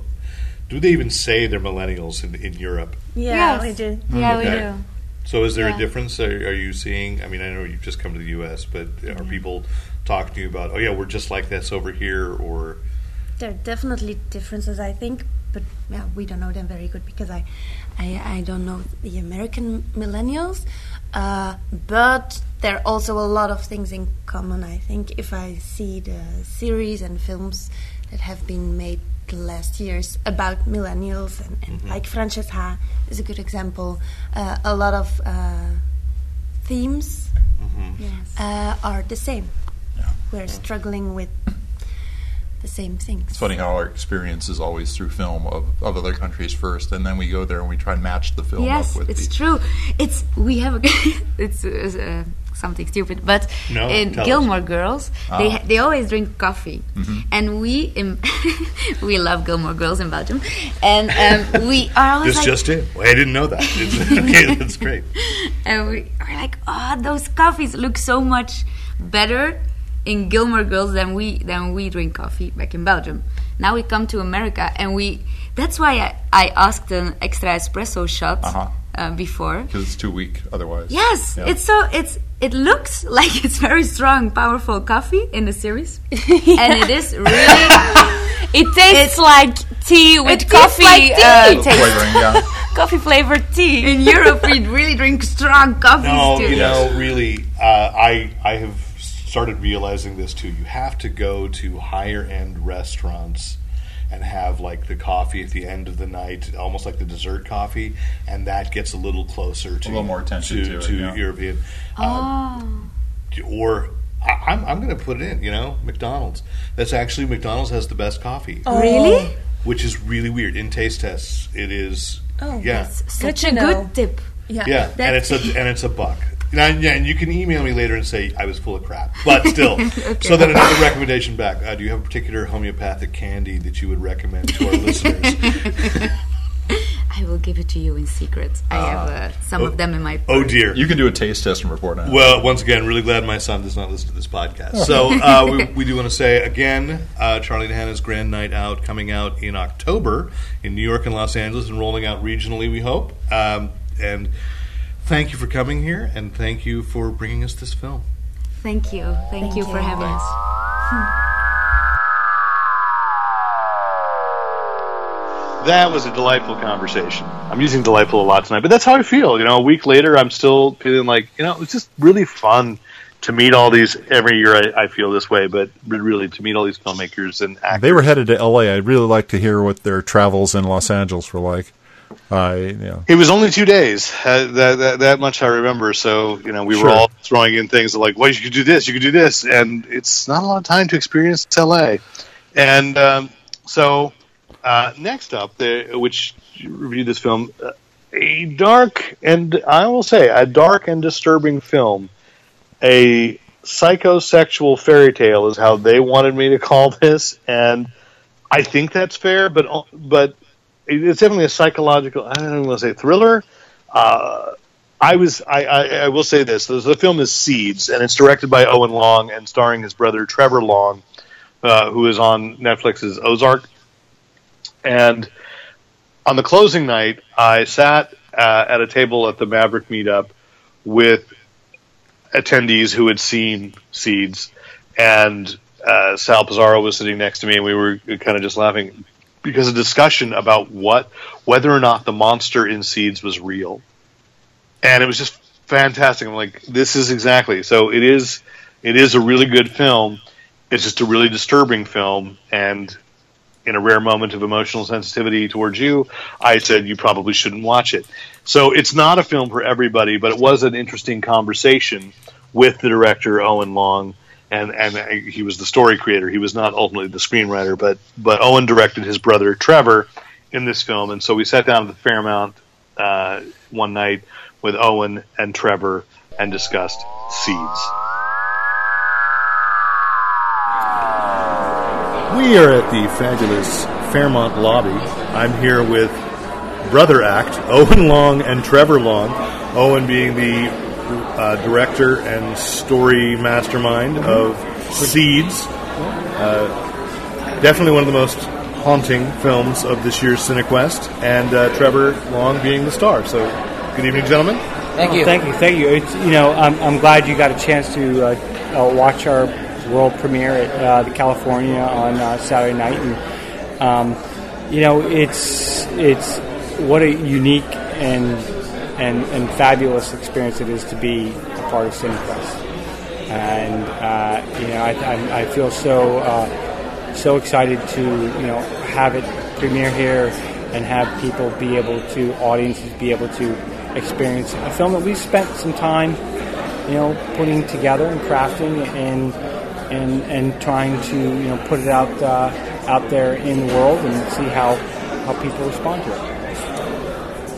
Do they even say they're millennials in, in Europe? yeah, Yes. we do. yeah we do So is there Yeah. a difference? Are, are you seeing? I mean, I know you've just come to the U.S., but are mm-hmm. people talking to you about? Oh yeah, we're just like this over here, or There are definitely differences, I think, but yeah, we don't know them very good because I, I, I don't know the American millennials. Uh, but there are also a lot of things in common. I think if I see the series and films that have been made the last years about millennials, and, and like Frances Ha is a good example. Uh, a lot of uh, themes yes uh, are the same. Yeah. We're struggling with the same things. It's funny how our experience is always through film of, of other countries first, and then we go there and we try and match the film yes up with it's the. true it's we have a it's uh, something stupid but No, in tell us. gilmore girls they Ah. they always drink coffee and we in we love gilmore girls in belgium and um, we are always this like just it. Well, I didn't know that. It's, okay, that's great. and we are like oh those coffees look so much better in Gilmore Girls than we than we drink coffee back in Belgium. Now we come to America and we that's why I, I asked an extra espresso shot Uh-huh. uh, before. because it's too weak otherwise. Yes, Yeah. it's so it's it looks like it's very strong, powerful coffee in the series, and it is really It tastes like tea with coffee like tea. uh, taste. flavoring, yeah. coffee flavored tea. in Europe we really drink strong coffees No, too. you know, really, uh, I I have started realizing this too. You have to go to higher end restaurants and have like the coffee at the end of the night, almost like the dessert coffee, and that gets a little closer to a little more attention to, to it, to yeah. European. Oh. Um, or I, I'm I'm going to put it in. You know, McDonald's. That's actually McDonald's has the best coffee, Really? which is really weird in taste tests. It is. Oh, yeah. Such a good tip. Yeah. Yeah, and it's a and it's a buck. Now, yeah, and you can email me later and say I was full of crap, but still. So then another recommendation back. Uh, do you have a particular homeopathic candy that you would recommend to our listeners? I will give it to you in secret. I have uh, some of them in my. Oh dear. You can do a taste test and report on. Well, once again, really glad my son does not listen to this podcast. So uh, we, we do want to say again, uh, Charlie and Hannah's Grand Night Out coming out in October in New York and Los Angeles and rolling out regionally. We hope. Um, and thank you for coming here, and thank you for bringing us this film. Thank you. Thank, you for having us. That was a delightful conversation. I'm using delightful a lot tonight, but that's how I feel. You know, a week later, I'm still feeling like, you know, it was just really fun to meet all these every year. I, I feel this way, but really to meet all these filmmakers and actors. They were headed to L.A. I'd really like to hear what their travels in Los Angeles were like. I you know. It was only two days. Uh, that, that that much I remember. So you know, we Sure. were all throwing in things like, "Well, you could do this, you could do this," and it's not a lot of time to experience LA. And um, so, uh, next up, the, which reviewed this film, uh, a dark and I will say a dark and disturbing film, a psychosexual fairy tale is how they wanted me to call this, and I think that's fair, but but it's definitely a psychological. I don't want to say thriller. Uh, I was. I, I, I will say this: the, film is Seeds, and it's directed by Owen Long and starring his brother Trevor Long, uh, who is on Netflix's Ozark. And on the closing night, I sat uh, at a table at the Maverick meetup with attendees who had seen Seeds, and uh, Sal Pizarro was sitting next to me, and we were kind of just laughing because a discussion about what whether or not the monster in Seeds was real, and it was just fantastic. I'm like, this is exactly so. It is. It is a really good film. It's just a really disturbing film, and in a rare moment of emotional sensitivity towards you, I said you probably shouldn't watch it. So it's not a film for everybody, but it was an interesting conversation with the director Owen Long, and and he was the story creator. He was not ultimately the screenwriter, but but Owen directed his brother Trevor in this film, and so we sat down at the Fairmont uh, one night with Owen and Trevor and discussed Seeds. We are at the fabulous Fairmont lobby. I'm here with Brother Act, Owen Long and Trevor Long. Owen being the uh, director and story mastermind of Seeds. Uh, definitely one of the most haunting films of this year's Cinequest, and uh, Trevor Long being the star. So, good evening, gentlemen. Thank you. thank you. Thank you. It's, you know, I'm, I'm glad you got a chance to uh, uh, watch our world premiere at uh, the California on uh, Saturday night, and um, you know, it's it's what a unique and and and fabulous experience it is to be a part of Cinequest. And uh, you know, I, I, I feel so uh, so excited to you know have it premiere here and have people be able to audiences be able to experience a film that we spent some time you know putting together and crafting and and and trying to you know put it out uh, out there in the world and see how how people respond to it.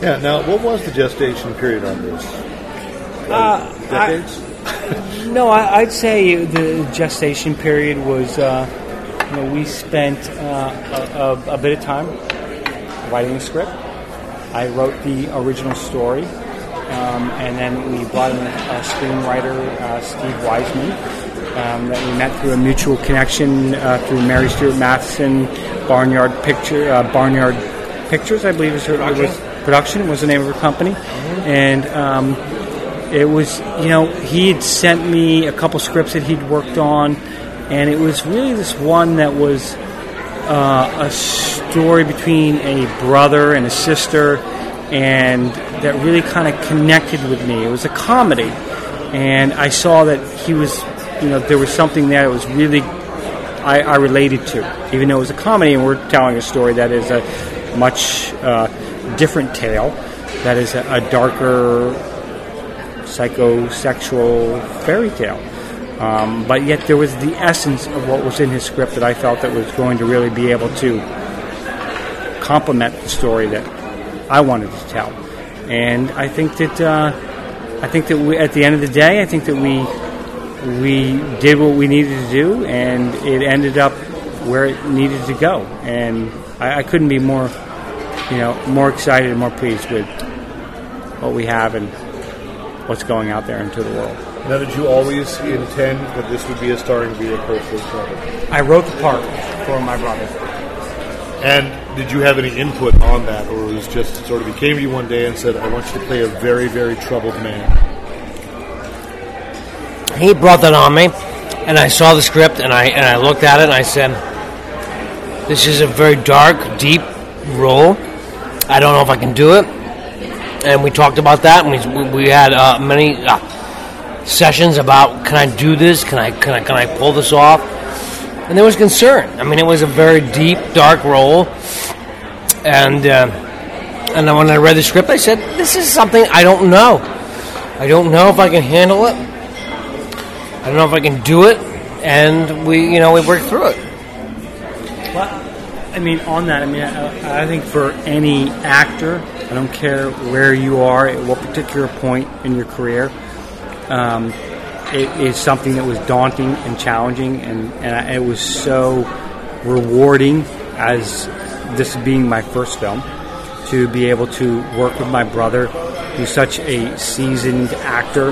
Yeah. Now, what was the gestation period on this? Uh, Decades. No, I, I'd say the gestation period was, uh, you know, we spent uh, a, a, a bit of time writing the script. I wrote the original story, um, and then we brought in a screenwriter, uh, Steve Wiseman, um, that we met through a mutual connection uh, through Mary Stuart Masterson, Barnyard Picture, uh, Barnyard Pictures, I believe is her it was production was the name of her company, and. Um, it was you know he had sent me a couple scripts that he'd worked on and it was really this one that was uh, a story between a brother and a sister and that really kind of connected with me it was a comedy and i saw that he was you know there was something there that was really I, I related to even though it was a comedy and we're telling a story that is a much uh, different tale that is a, a darker psychosexual fairy tale. Um, but yet there was the essence of what was in his script that I felt that was going to really be able to complement the story that I wanted to tell. And I think that uh, I think that we, at the end of the day, I think that we we did what we needed to do, and it ended up where it needed to go. And I, I couldn't be more, you know, more excited and more pleased with what we have and what's going out there into the world. Now, did you always intend that this would be a starring vehicle for Trevor? I wrote the part for my brother. And did you have any input on that, or it was just sort of he came to you one day and said, "I want you to play a very, very troubled man"? he brought that on me, and I saw the script, and I and I looked at it, and I said, "This is a very dark, deep role. I don't know if I can do it." And we talked about that, and we we had uh, many uh, sessions about can I do this? Can I can I can I pull this off? And there was concern. I mean, it was a very deep, dark role, and uh, and when I read the script, I said, "This is something I don't know. I don't know if I can handle it. I don't know if I can do it." And we, you know, we worked through it. Well, I mean, on that, I mean, I, I think for any actor, I don't care where you are at what particular point in your career, um, it is something that was daunting and challenging, and, and I, it was so rewarding as this being my first film to be able to work with my brother, who's such a seasoned actor,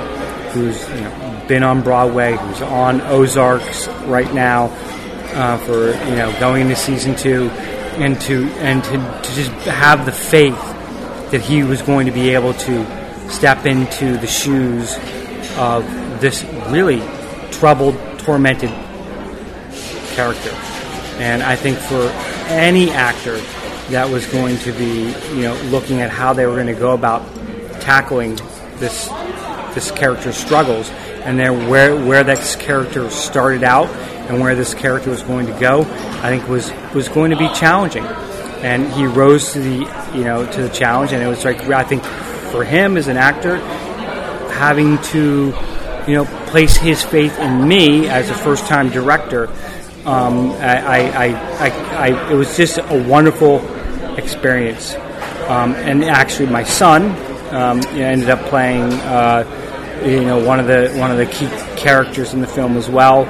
who's you know, been on Broadway, who's on Ozarks right now uh, for you know going into season two, and to and to, to just have the faith that he was going to be able to step into the shoes of this really troubled, tormented character. And I think for any actor that was going to be, you know, looking at how they were going to go about tackling this this character's struggles and then where where this character started out and where this character was going to go, I think was was going to be challenging. And he rose to the you know to the challenge, and it was like I think for him as an actor, having to you know place his faith in me as a first time director. Um, I, I, I, I, it was just a wonderful experience. Um, and actually, my son um, ended up playing, uh, you know, one of the one of the key characters in the film as well.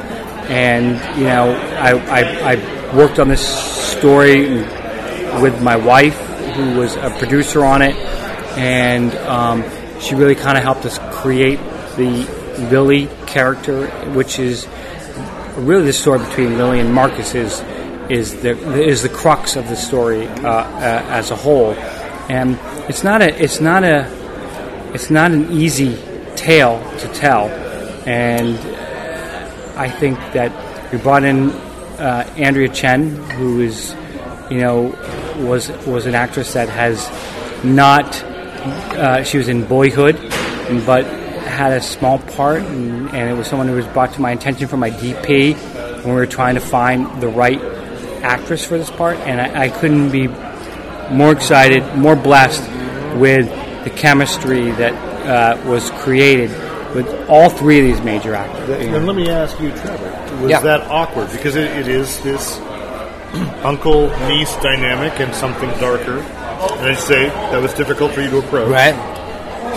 And you know, I, I, I worked on this story with my wife, who was a producer on it, and um, she really kind of helped us create the Lily character, which is really the story between Lily and Marcus is is the is the crux of the story uh, uh, as a whole, and it's not a it's not a it's not an easy tale to tell, and I think that we brought in uh, Andrea Chen, who is you know was was an actress that has not uh, she was in Boyhood, but had a small part, and, and, it was someone who was brought to my attention from my DP when we were trying to find the right actress for this part, and I, I couldn't be more excited, more blessed with the chemistry that uh, was created with all three of these major actors. And let me ask you, Trevor, was Yeah. that awkward? Because it, it is this uncle niece dynamic and something darker. And I'd say that was difficult for you to approach. Right.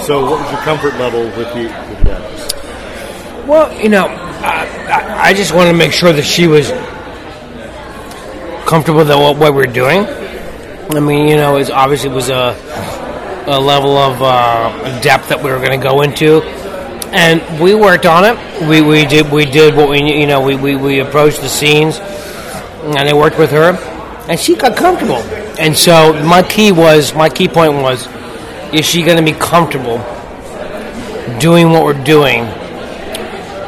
So, what was your comfort level with the, with the actress? Well, you know, I, I, I just wanted to make sure that she was comfortable with what, what we're doing. I mean, you know, it obviously was a, a level of uh, depth that we were going to go into, and we worked on it. We, we did we did what we you know we, we, we approached the scenes, and I worked with her, and she got comfortable. And so my key was my key point was, is she going to be comfortable doing what we're doing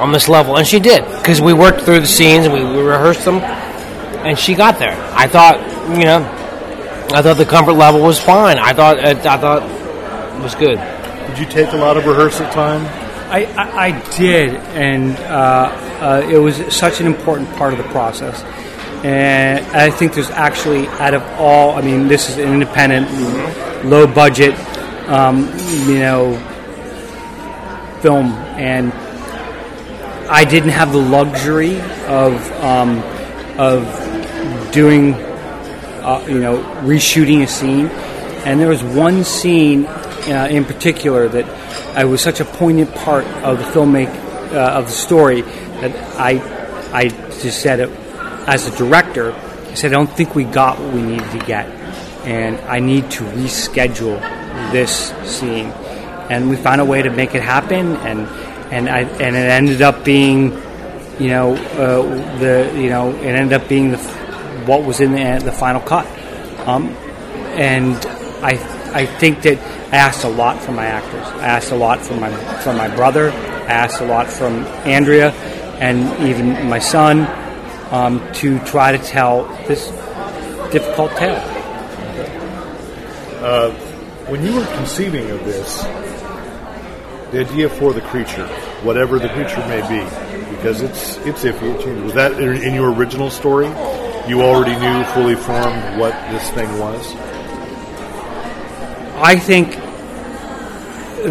on this level, and she did because we worked through the scenes and we, we rehearsed them, and she got there. I thought, you know, I thought the comfort level was fine. I thought, I, I thought it was good. Did you take a lot of rehearsal time? I, I, I did, and uh, uh, it was such an important part of the process. And I think there's actually, out of all, I mean, this is an independent, low budget, um, you know, film, and I didn't have the luxury of um, of doing, uh, you know, reshooting a scene. And there was one scene uh, in particular that I was such a poignant part of the filmmaking uh, of the story that I I just said it as a director. I said I don't think we got what we needed to get, and I need to reschedule this scene. And we found a way to make it happen, and and I and it ended up being, you know, uh, the you know it ended up being the what was in the the final cut. Um, and I I think that I asked a lot from my actors. I asked a lot from my from my brother. I asked a lot from Andrea, and even my son, um, to try to tell this difficult tale. Uh, when you were conceiving of this, the idea for the creature, whatever the creature may be, because it's it's iffy. It. Was that in your original story? You already knew fully formed what this thing was. I think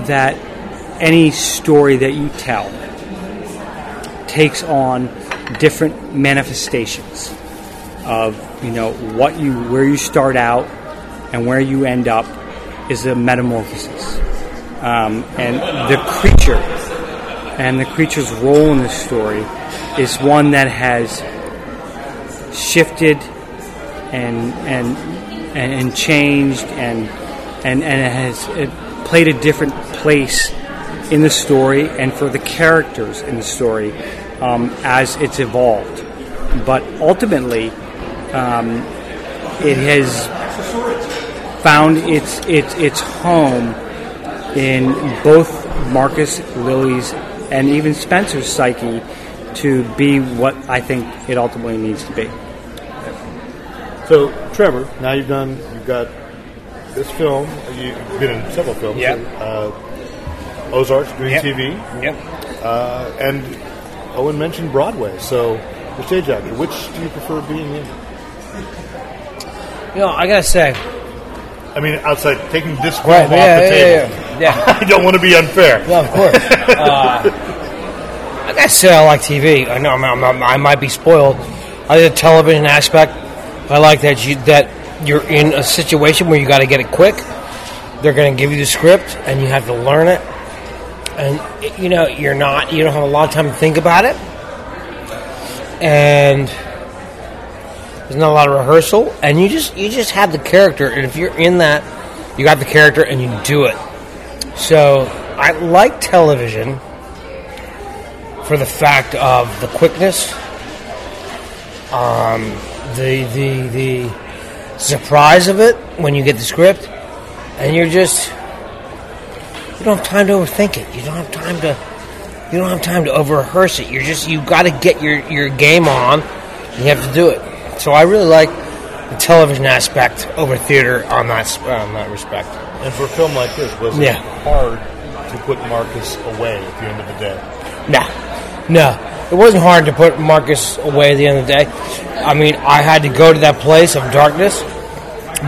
that any story that you tell takes on different manifestations of you know what you where you start out and where you end up is a metamorphosis um, and the creature and the creature's role in this story is one that has shifted and and and, changed and and and it has it played a different place in the story and for the characters in the story um, as it's evolved. But ultimately, um, it has found its its its home in both Marcus Lily's and even Spencer's psyche to be what I think it ultimately needs to be. So, Trevor, now you've done, you've got this film. You've been in several films. Yep. Uh, Ozarks doing Yep. TV. Yep. Uh, and Owen mentioned Broadway. So, the stage actor, which do you prefer being in? You know, I gotta say, I mean, outside taking this film Right, off yeah, the yeah, table. yeah, yeah. I don't want to be unfair. No, of course. uh, I gotta say, I like TV. I know I'm, I'm, I might be spoiled. I the television aspect. I like that you that you're in a situation where you got to get it quick. They're going to give you the script, and you have to learn it. And you know, you're not. You don't have a lot of time to think about it, and there's not a lot of rehearsal. And you just you just have the character, and if you're in that, you got the character, and you do it. So I like television for the fact of the quickness, um, the the the surprise of it when you get the script, and you're just you don't have time to overthink it. You don't have time to you don't have time to over rehearse it. You're just you got to get your your game on. And you have to do it. So I really like the television aspect over theater on that on that respect. And for a film like this, was Yeah. it hard to put Marcus away at the end of the day? No, no. It wasn't hard to put Marcus away at the end of the day. I mean, I had to go to that place of darkness,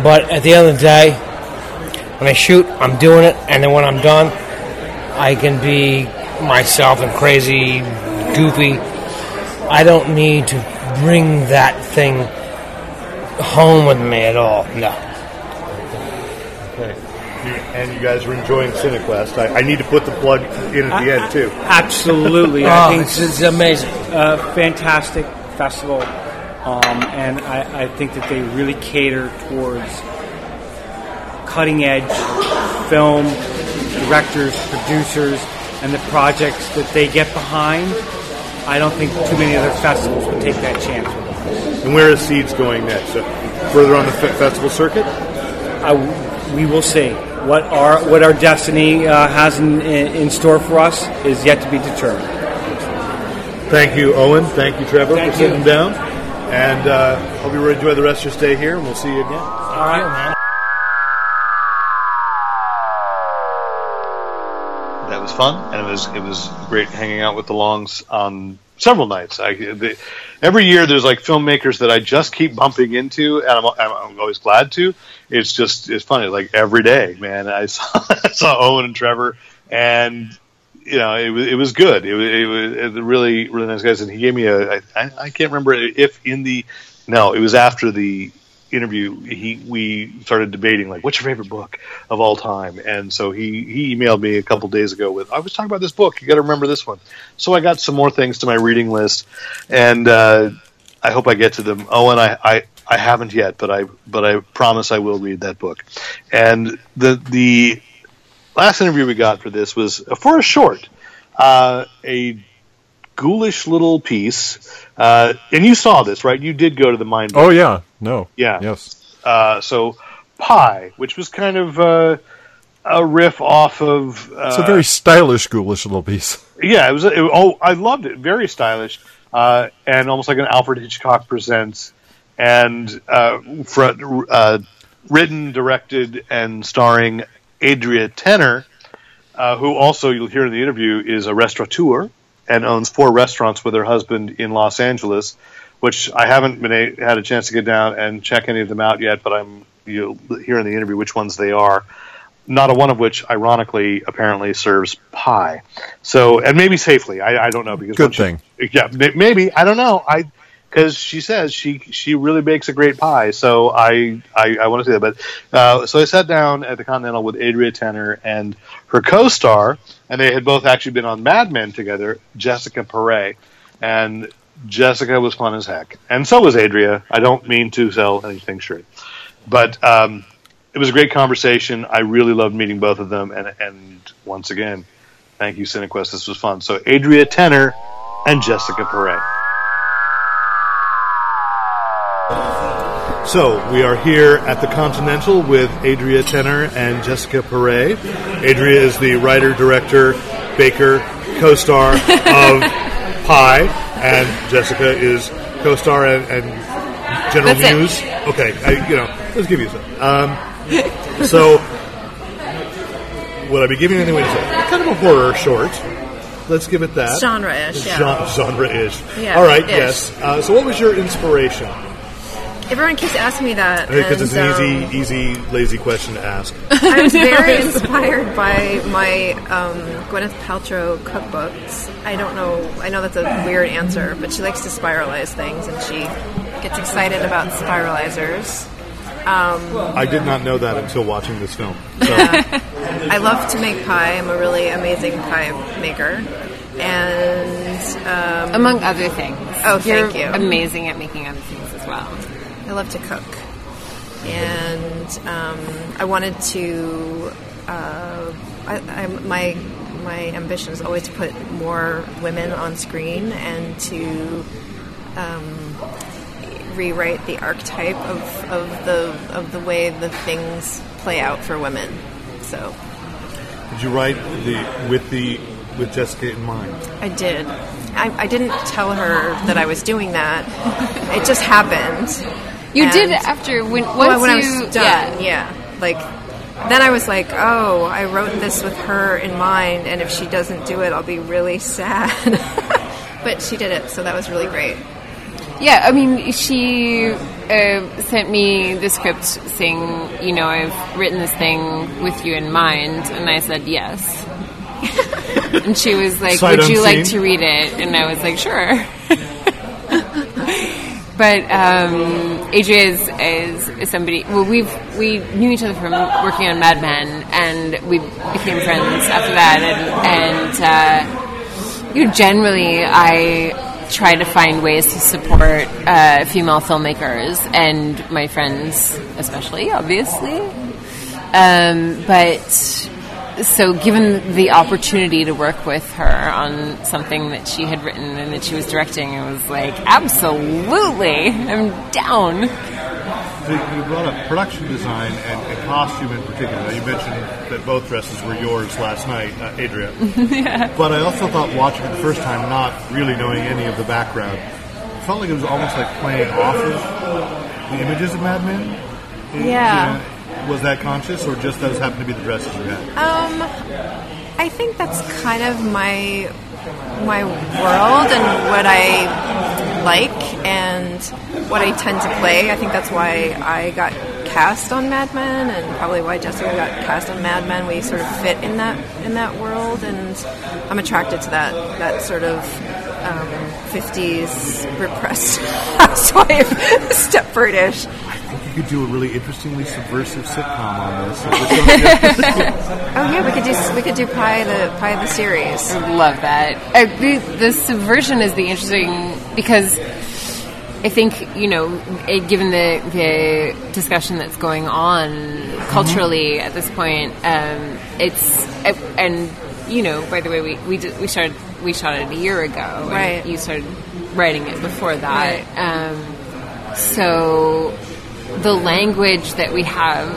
but at the end of the day, when I shoot, I'm doing it, and then when I'm done, I can be myself and crazy, goofy. I don't need to bring that thing home with me at all. No. Okay. You- And you guys are enjoying Cinequest. I, I need to put the plug in at the end, too. Absolutely, Oh, I think it's, it's amazing. a fantastic festival, um, and I, I think that they really cater towards cutting edge film directors, producers, and the projects that they get behind. I don't think too many other festivals would take that chance with them. And where is Seeds going next? So further on the fe- festival circuit? I, we will see what our what our destiny uh, has in, in, in store for us is yet to be determined. Thank you, Owen. Thank you, Trevor, Thank for you. sitting down. And uh, hope you enjoy the rest of your stay here, and we'll see you again. All right. that was fun, and it was it was great hanging out with the Longs on several nights. I, the, every year there's like filmmakers that I just keep bumping into, and I'm, I'm always glad to. It's just it's funny, like every day, man. I saw I saw Owen and Trevor, and you know it was it was good. It was, it was really really nice guys, and he gave me a I I can't remember if in the no it was after the interview he we started debating like what's your favorite book of all time? And so he he emailed me a couple days ago with i was talking about this book. You got to remember this one. So i got some more things to my reading list and uh i hope i get to them. Oh and i i i haven't yet but i but i promise i will read that book. And the the last interview we got for this was for a short uh a ghoulish little piece uh and you saw this right? You did go to the mind Oh yeah, no, yeah. yes, Uh, so Pie, which was kind of uh, a riff off of. Uh, it's a very stylish, ghoulish little piece. yeah. It was. It, oh, I loved it. Very stylish, uh, and almost like an Alfred Hitchcock presents, and uh, fr- uh, written, directed, and starring Adria Tennor. uh, who also you'll hear in the interview is a restaurateur and owns four restaurants with her husband in Los Angeles, which I haven't been a, had a chance to get down and check any of them out yet. But I'm you'll hear in the interview which ones they are. Not a one of which, ironically, apparently serves pie. So, and maybe safely. I, I don't know because Good you- thing. yeah, may- maybe I don't know. I because she says she she really makes a great pie. So I I, I want to see that. But uh, so I sat down at the Continental with Adria Tennor and her co-star, and they had both actually been on Mad Men together, Jessica Paré, and Jessica was fun as heck, and so was Adria. I don't mean to sell anything short, but. Um, it was a great conversation. I really loved meeting both of them, and and once again, thank you, Cinequest. This was fun. So, Adria Tennor and Jessica Paré. So we are here at the Continental with Adria Tennor and Jessica Paré. Adria is the writer, director, baker, co-star of Pie, and Jessica is co-star and, and general That's it. Okay, I, you know, let's give you some. Um, so, will I be giving anything away? to say? Kind of a horror short. Let's give it that. Genre-ish, yeah. Genre-ish. Yeah, All right. ish. Yes. Uh, so, what was your inspiration? Everyone keeps asking me that. Because it's an um, easy, easy, lazy question to ask. I was very inspired by my um, Gwyneth Paltrow cookbooks. I don't know. I know that's a weird answer, but she likes to spiralize things, and she gets excited about spiralizers. Um, I did not know that until watching this film. So, I love to make pie. I'm a really amazing pie maker, and um, Among other things. Oh, You're thank you. amazing at making other things as well. I love to cook, and um, I wanted to. Uh, I, I, my my ambition is always to put more women on screen and to um, rewrite the archetype of, of the of the way the things play out for women. So did you write the with the with Jessica in mind? I did. I, I didn't tell her that I was doing that. It just happened. You And- did after when Well, once when I you was done, yeah. Like then I was like, oh, I wrote this with her in mind, and if she doesn't do it, I'll be really sad. but she did it, so that was really great. Yeah, I mean, she uh, sent me the script saying, you know, I've written this thing with you in mind, and I said yes. and she was like, Sight "Would you like to read it?" And I was like, "Sure." but um, Adria is, is, somebody. Well, we've we knew each other from working on Mad Men, and we became friends after that. And, and uh, you know, generally, I try to find ways to support uh, female filmmakers and my friends, especially, obviously. Um, but so, given the opportunity to work with her on something that she had written and that she was directing, it was like, absolutely, I'm down. You brought up production design and, and costume in particular. You mentioned that both dresses were yours last night, uh, Adria. Yeah. But I also thought watching it the first time, not really knowing any of the background, it felt like it was almost like playing off of the images of Mad Men. Yeah. You know, was that conscious, or just those happened to be the dresses you had? Um, I think that's kind of my my world and what I like and what I tend to play. I think that's why I got cast on Mad Men and probably why Jessica got cast on Mad Men. We sort of fit in that in that world, and I'm attracted to that that sort of um, 50s repressed housewife Stepfordish. You could do a really interestingly subversive sitcom on this. Oh yeah, we could do we could do Pie the Pie the series. I love that. Uh, the, the subversion is the interesting because I think you know, it, given the the discussion that's going on culturally at this point, um, it's uh, and you know, by the way, we we did, we started we shot it a year ago, and Right. You started writing it before that, Right. um, so the language that we have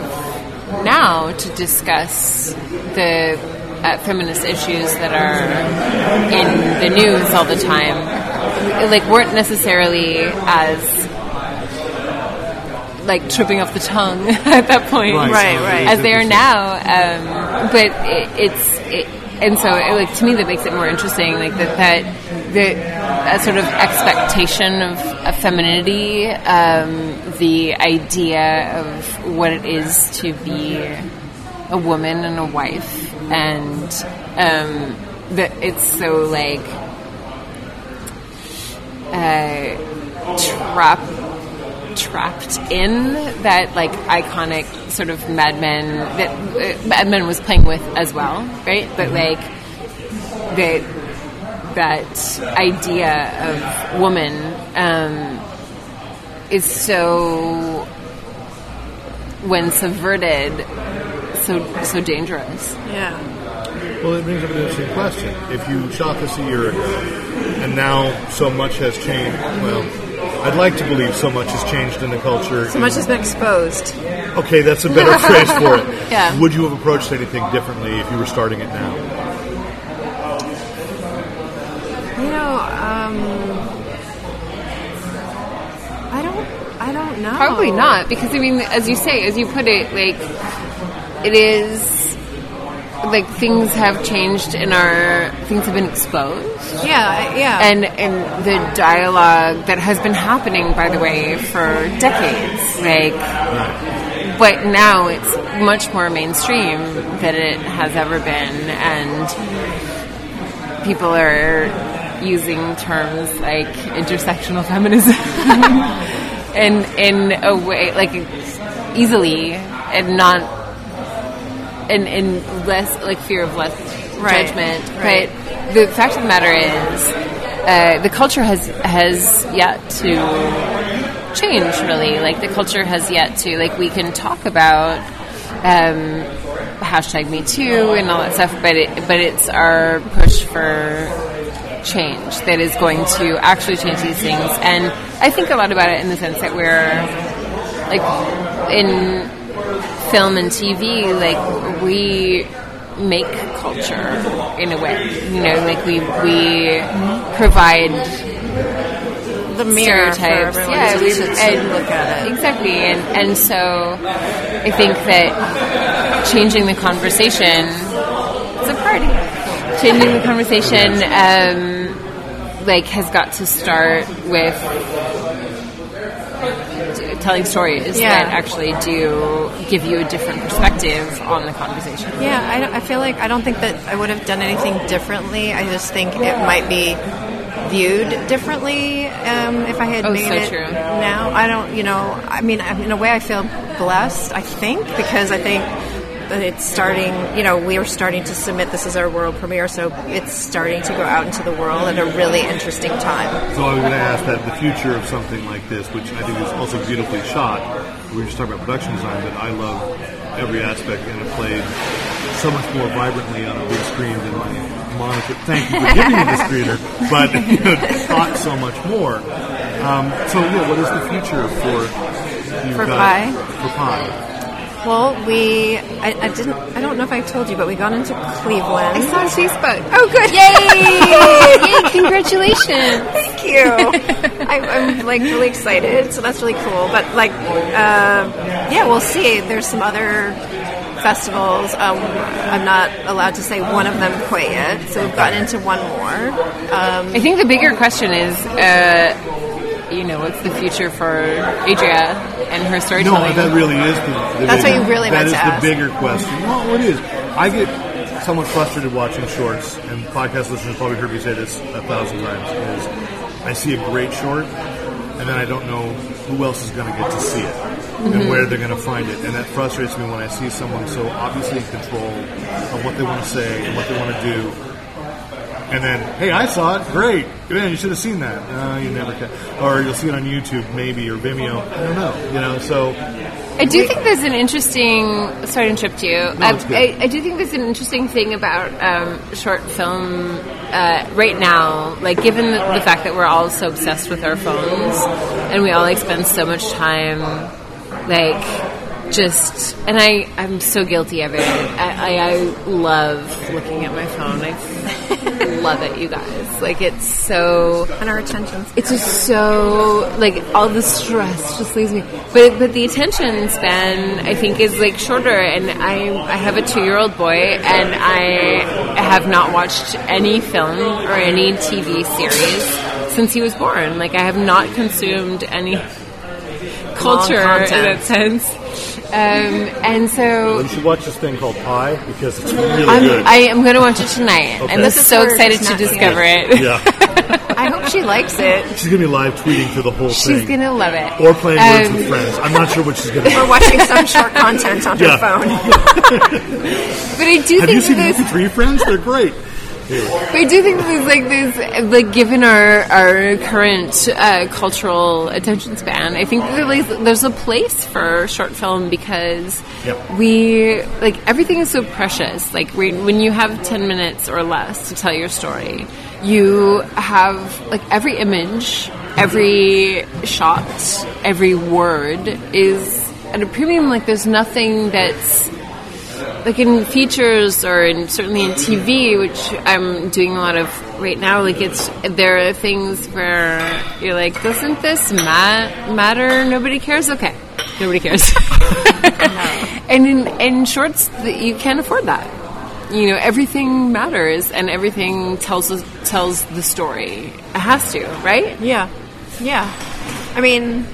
now to discuss the uh, feminist issues that are in the news all the time, like weren't necessarily as like tripping off the tongue at that point, Right, Right, right. as they are now. Um, but it, it's it, and so it, like to me that makes it more interesting like that that the that sort of expectation of, of femininity um, the idea of what it is to be a woman and a wife and um, that it's so like uh, trap trapped in that like iconic sort of Mad Men that uh, Mad Men was playing with as well, right? But like that that idea of woman um, is so when subverted so so dangerous. Yeah. Well, it brings up an interesting question. If you shot this a year ago, and now so much has changed, well, I'd like to believe so much has changed in the culture. So much has been exposed. Okay, that's a better phrase for it. Yeah. Would you have approached anything differently if you were starting it now? You know, um, I don't, I don't know. Probably not, because I mean, as you say, as you put it, like it is like things have changed in our things have been exposed. Yeah, yeah. And and the dialogue that has been happening, by the way, for decades, like. But now it's much more mainstream than it has ever been, and people are using terms like intersectional feminism in in a way like easily and not in in less like fear of less Right, judgment. right. But the fact of the matter is, uh, the culture has has yet to change. Really, like the culture has yet to like we can talk about. Um, hashtag me too and all that stuff but it but it's our push for change that is going to actually change these things. And I think a lot about it in the sense that we're like in film and TV like we make culture in a way you know like we we mm-hmm. provide The mirror stereotypes. yeah we to- to and look at it. exactly and and so I think that changing the conversation it's a party changing the conversation um, like has got to start with telling stories Yeah. that actually do give you a different perspective on the conversation Yeah, I, I feel like I don't think that I would have done anything differently. I just think it might be viewed differently um, if I had Oh, made so it true. now. I don't, you know, I mean, in a way, I feel blessed. I think because I think it's starting. You know, we are starting to submit this as our world premiere, so it's starting to go out into the world at a really interesting time. So I was going to ask that the future of something like this, which I think is also beautifully shot. We were just talking about production design, but I love every aspect, and it played so much more vibrantly on a big screen than my monitor. Thank you for giving me the screener, but you know, so much more. Um, so yeah, what is the future for you For guys? Pie? For Pie. Well, we I, I didn't I don't know if I told you, but we got into Cleveland. I saw on Facebook Oh, good! Yay! Yay! Congratulations! Thank you. I, I'm like really excited, so that's really cool. But like, uh, yeah, we'll see. There's some other festivals. Um, I'm not allowed to say one of them quite yet, so we've gotten into one more. Um, I think the bigger question is, uh, you know, what's the future for Adria and her No, that really is the, the That's bigger, what you really That meant is to the bigger question. Well, it is. I get somewhat frustrated watching shorts, and podcast listeners probably heard me say this a thousand times. Is I see a great short, and then I don't know who else is going to get to see it and Mhm. where they're going to find it, and that frustrates me when I see someone so obviously in control of what they want to say and what they want to do. And then, hey, I saw it. Great. Man, you should have seen that. No, you never can. Or you'll see it on YouTube, maybe, or Vimeo. I don't know. You know, so I do think there's an interesting. Sorry to interrupt you. I, it's good. I, I do think there's an interesting thing about um, short film uh, right now. Like, given the, the fact that we're all so obsessed with our phones, and we all like spend so much time, like just and I I'm so guilty of it. I, I, I love looking at my phone. I love it, you guys. Like it's so and our attention. It's just so like all the stress just leaves me. But but the attention span I think is like shorter. And I I have a two year old boy and I have not watched any film or any TV series since he was born. Like I have not consumed any culture in that sense. Um, and so You should watch this thing called Pie because it's really I'm, good. I am going to watch it tonight. Okay. I'm This so excited to discover it. it. yeah, I hope she likes it. she's gonna be live tweeting through the whole She's thing, She's going to love it. or playing Words Um, with Friends. I'm not sure what she's gonna. We're watching some short content on her phone. But I do Have think you seen that Movie there's, Three Friends? They're great. But I do think that there's like this, like given our our current uh, cultural attention span, I think like, there's a place for short film because Yep. we like everything is so precious. Like when you have ten minutes or less to tell your story, you have like every image, every shot, every word is at a premium. Like there's nothing that's like in features or in certainly in TV, which I'm doing a lot of right now. Like it's there are things where you're like, doesn't this ma- matter? Nobody cares. Okay, nobody cares. and in in shorts, you can't afford that. You know, everything matters, and everything tells us, tells the story. It has to, right? Yeah, yeah. I mean,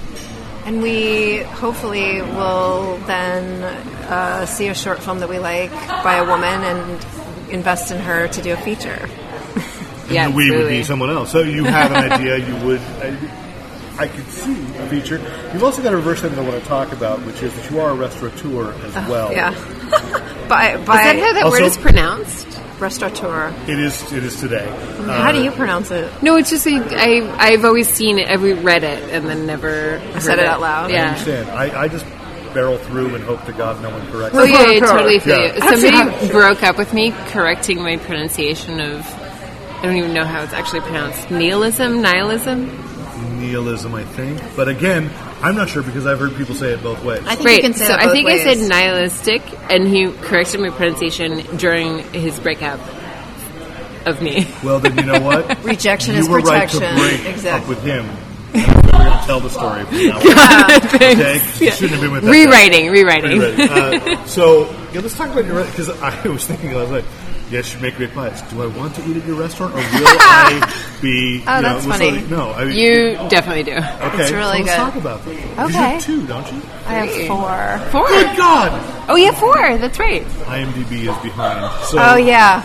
and we hopefully will then uh, see a short film that we like by a woman and invest in her to do a feature. Yeah, we would be someone else. So you have an idea. You would. I, I could see a feature. You've also got a reverse thing that I want to talk about, which is that you are a restaurateur as well. Yeah. by by Is that how that Also- word is pronounced? Restaurateur. It is. It is today. How Uh, do you pronounce it? No, it's just like, I I've always seen it, I've read it, and then never said heard it out loud? I Yeah. understand. I, I just barrel through and hope to God no one corrects Oh me. yeah, I totally feel Yeah. you. Somebody broke up with me correcting my pronunciation of I don't even know how it's actually pronounced. Nihilism, nihilism. Nihilism, I think. But again, I'm not sure because I've heard people say it both ways. I think right. you can say so that I both think I said nihilistic, and he corrected my pronunciation during his breakup of me. Well, then you know what? Rejection you is were protection. right to break Exactly. up with him. And we're going to tell the story from now on. Okay? You shouldn't have been with that guy. Rewriting, rewriting. Rewriting. Uh, so, yeah, let's talk about your because I was thinking last night. Yes, you make great pies. Do I want to eat at your restaurant, or will I be? Oh, you know, that's funny. no, I mean, You definitely do. Okay, It's really so let's good. talk about that. 'Cause You Okay. have two, don't you? I have four. Four. Good God! Oh you have four. That's right. IMDb is behind. So Oh yeah.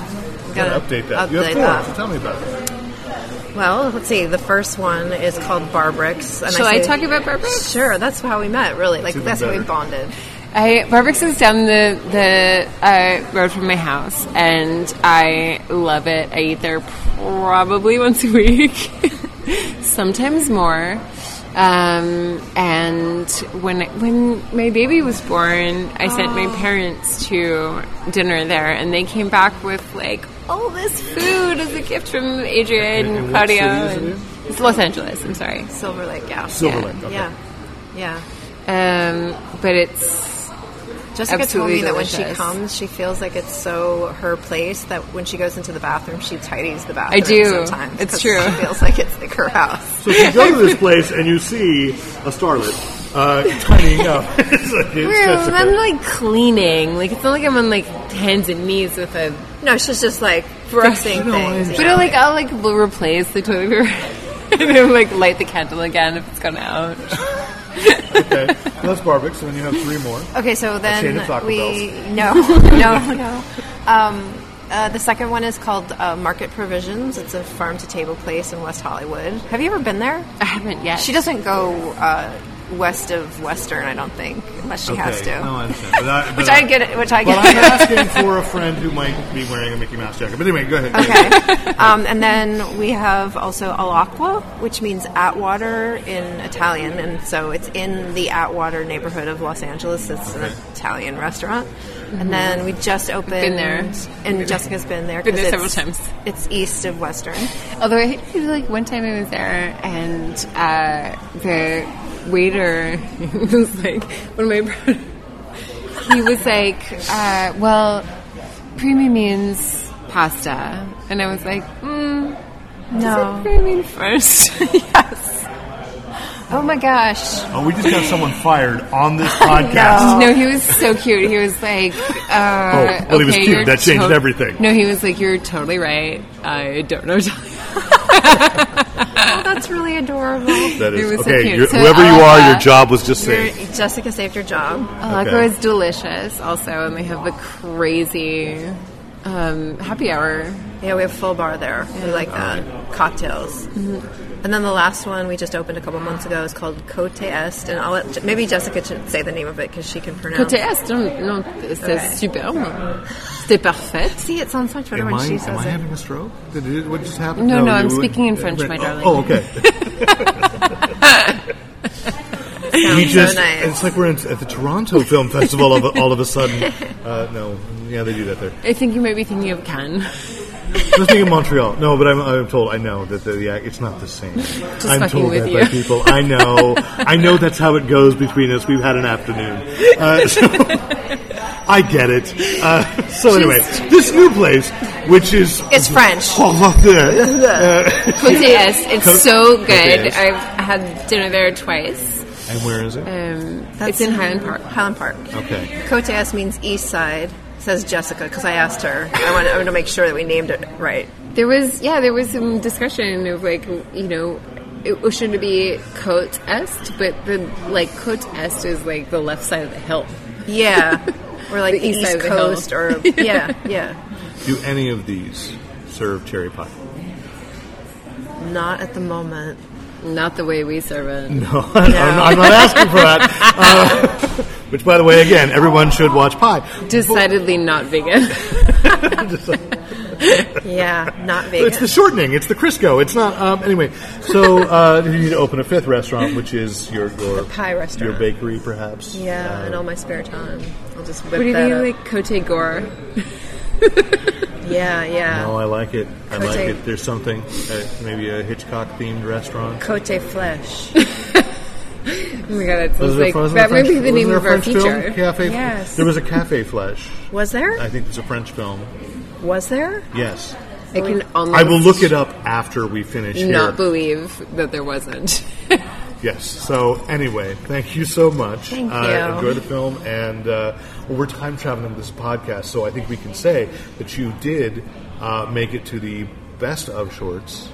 gotta update that. you have update four. that. So tell me about it. Well, let's see. The first one is called Barbrix. And Shall I say- talk about Barbrix? Sure. That's how we met. Really, like that's how we bonded. I Barbrix is down the the uh, road from my house, and I love it. I eat there probably once a week, sometimes more. Um, and when when my baby was born, I sent my parents to dinner there, and they came back with like all this food as a gift from Adrian And- and and what Claudia. city is it and- in? It's Los Angeles. I'm sorry. Silver Lake. Yeah. Silver Yeah. Lake. Okay. Yeah. Yeah. Um, but it's Jessica told Absolutely me that when she comes, she feels like it's so her place that when she goes into the bathroom, she tidies the bathroom. I do. Sometimes It's 'cause true. She feels like it's like her house. So if you go to this place and you see a starlet uh, tidying up, it's like, it's Well, Jessica. I'm like cleaning. Like it's not like I'm on like hands and knees with a No, she's just like fixing things. But know, I like I'll like replace the toilet paper and then like light the candle again if it's gone out. Okay, well, that's Barbic. So then you have three more. Okay, so then of Taco we no, no, no. Um, uh, the second one is called uh, Market Provisions. It's a farm to table place in West Hollywood. Have you ever been there? I haven't yet. She doesn't go uh, west of Western, I don't think, unless she has to. No, I understand. But I, but which I get. Which I But get. I'm asking for a friend who might be wearing a Mickey Mouse jacket. But anyway, go ahead. Okay. um, and then we have also All'Acqua, which means Atwater in Italian. And so it's in the Atwater neighborhood of Los Angeles. It's an Italian restaurant. And then we just opened. Been there. And Jessica's been there. Been 'cause there several it's- times. It's east of Western. Although I hated like one time I was there and uh, the waiter he was like one of my he was like, uh, "Well, creamy means pasta," and I was like, mm, No. "Does creamy first? yes." Oh my gosh. Oh, we just got someone fired on this podcast. No, he was so cute. He was like, uh, Oh, well, he was cute. That changed to- everything. No, he was like, "You're totally right. I don't know." Oh, that's really adorable. That It is was so okay. cute. you're- So whoever you All'Acqua- are, your job was just saved. Jessica saved your job. All'Acqua Okay. is delicious, also, and they have the crazy um, happy hour. Yeah, we have full bar there. We like that. Cocktails. And then the last one we just opened a couple months ago is called Cote Est, and I'll let, maybe Jessica should say the name of it because she can pronounce. Côté Est, non, non, c'est Okay. super. C'était parfait. See, it sounds much better Am when I, she am says I having a stroke? Did it, what just happened? No, no, I'm you- speaking in French, my oh, darling. Oh, okay. we Sounds just, so nice. It's like we're in, at the Toronto Film Festival all of, all of a sudden. Uh, no, yeah, they do that there. I think you might be thinking of Cannes. I was thinking Montreal. No, but I'm, I'm told I know that the, the it's not the same. Just I'm told with that you. by people. I know. I know that's how it goes between us. We've had an afternoon. Uh, so, I get it. Uh, so anyway, this new place, which is It's French. Oh, love that. Uh, Côté Est, it's Côte- so Côte good. Est. I've had dinner there twice. and where is it? Um, That's it's in Highland Park. Highland Park. Okay. Cote Est means east side, says Jessica, because I asked her. I want, I want to make sure that we named it right. There was, yeah, there was some discussion of like, you know, it should be Côte Est, but the like Côte Est is like the left side of the hill. Yeah. Or like The east East, side of the Coast, hill. or yeah, yeah. Do any of these serve cherry pie? Not at the moment. Not the way we serve it. No, I'm, not, I'm not asking for that. Uh, which, by the way, again, everyone should watch Pie. Decidedly not vegan. Yeah, not vegan. It's the shortening. It's the Crisco. It's not. Um, anyway, so uh, you need to open a fifth restaurant, which is your your pie restaurant. your bakery, perhaps. Yeah, Uh, in all my spare time, I'll just whip What do you that think up. like Côte Gore? Yeah, yeah. No, I like it. I Cote- like it. There's something, uh, maybe a Hitchcock themed restaurant. Cote Flesh. Oh my god, that sounds like that there might be the name of there our French film? feature. Cafe. Yes. There was a Cafe Flesh. Was there? I think it's a French film. Was there? Yes. I can almost I will look it up after we finish here. not believe that there wasn't. Yes. So anyway, thank you so much. Thank uh, you. Enjoy the film, and uh, well, we're time traveling this podcast, so I think we can say that you did uh, make it to the best of shorts.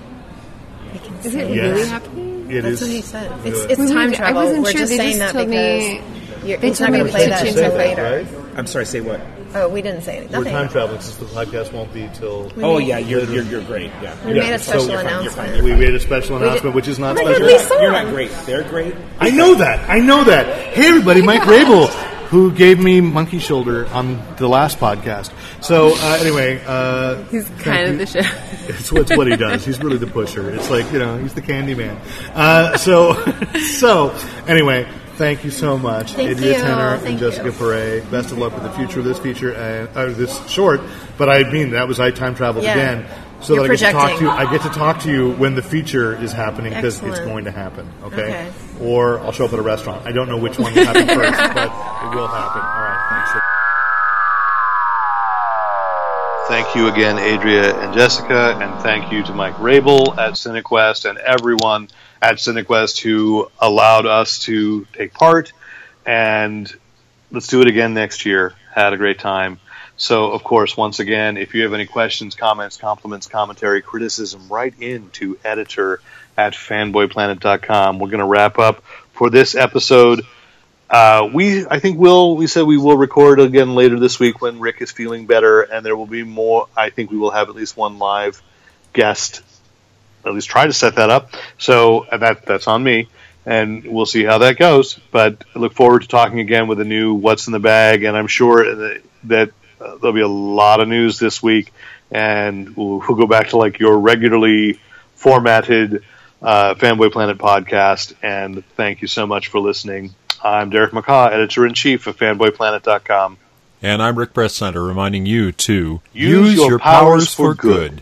Is it Yes. really happening? It That's is what he said. It's, it's Wait, time wait, I travel. wasn't We're sure. just They saying just that told me- because you're, they he's told not me going to to play that change until later. right? I'm sorry. Say what? Oh, we didn't say anything. We're time traveling since the podcast won't be till. We Oh yeah, you're you're, you're great. Yeah. We Yeah, made a so special you're fine, you're fine, announcement. We made a special announcement, which is not oh Look at special. Lisa. You're not great. They're great. I know that. I know that. Hey, everybody, oh Mike Rabehl, who gave me monkey shoulder on the last podcast. So uh, anyway, uh, He's kind of the show. It's, it's what he does. He's really the pusher. It's like you know, he's the candy man. Uh, so, so anyway, thank you so much, Thank Adria you. Tennor and Jessica you. Paré. Best of luck with the future of this feature and uh, this short. But I mean, that was I time traveled Yeah. again. So You're that I get to talk to you. I get to talk to you when the feature is happening because it's going to happen. Okay? Okay. Or I'll show up at a restaurant. I don't know which one will happen first, but it will happen. All right. Thanks. Thank you again, Adria and Jessica, and thank you to Mike Rabehl at CineQuest and everyone at CineQuest who allowed us to take part. And let's do it again next year. Had a great time. So, of course, once again, if you have any questions, comments, compliments, commentary, criticism, write in to editor at fanboyplanet.com. We're going to wrap up for this episode. Uh, we, I think, will. We said we will record again later this week when Rick is feeling better, and there will be more. I think we will have at least one live guest. At least try to set that up. So uh, that that's on me, and we'll see how that goes. But I look forward to talking again with a new "What's in the Bag," and I'm sure that, that uh, there'll be a lot of news this week, and we'll, we'll go back to like your regularly formatted uh, Fanboy Planet podcast. And thank you so much for listening. I'm Derek McCaw, editor in chief of FanboyPlanet.com. And I'm Rick Press Center, reminding you to Use your powers for good. What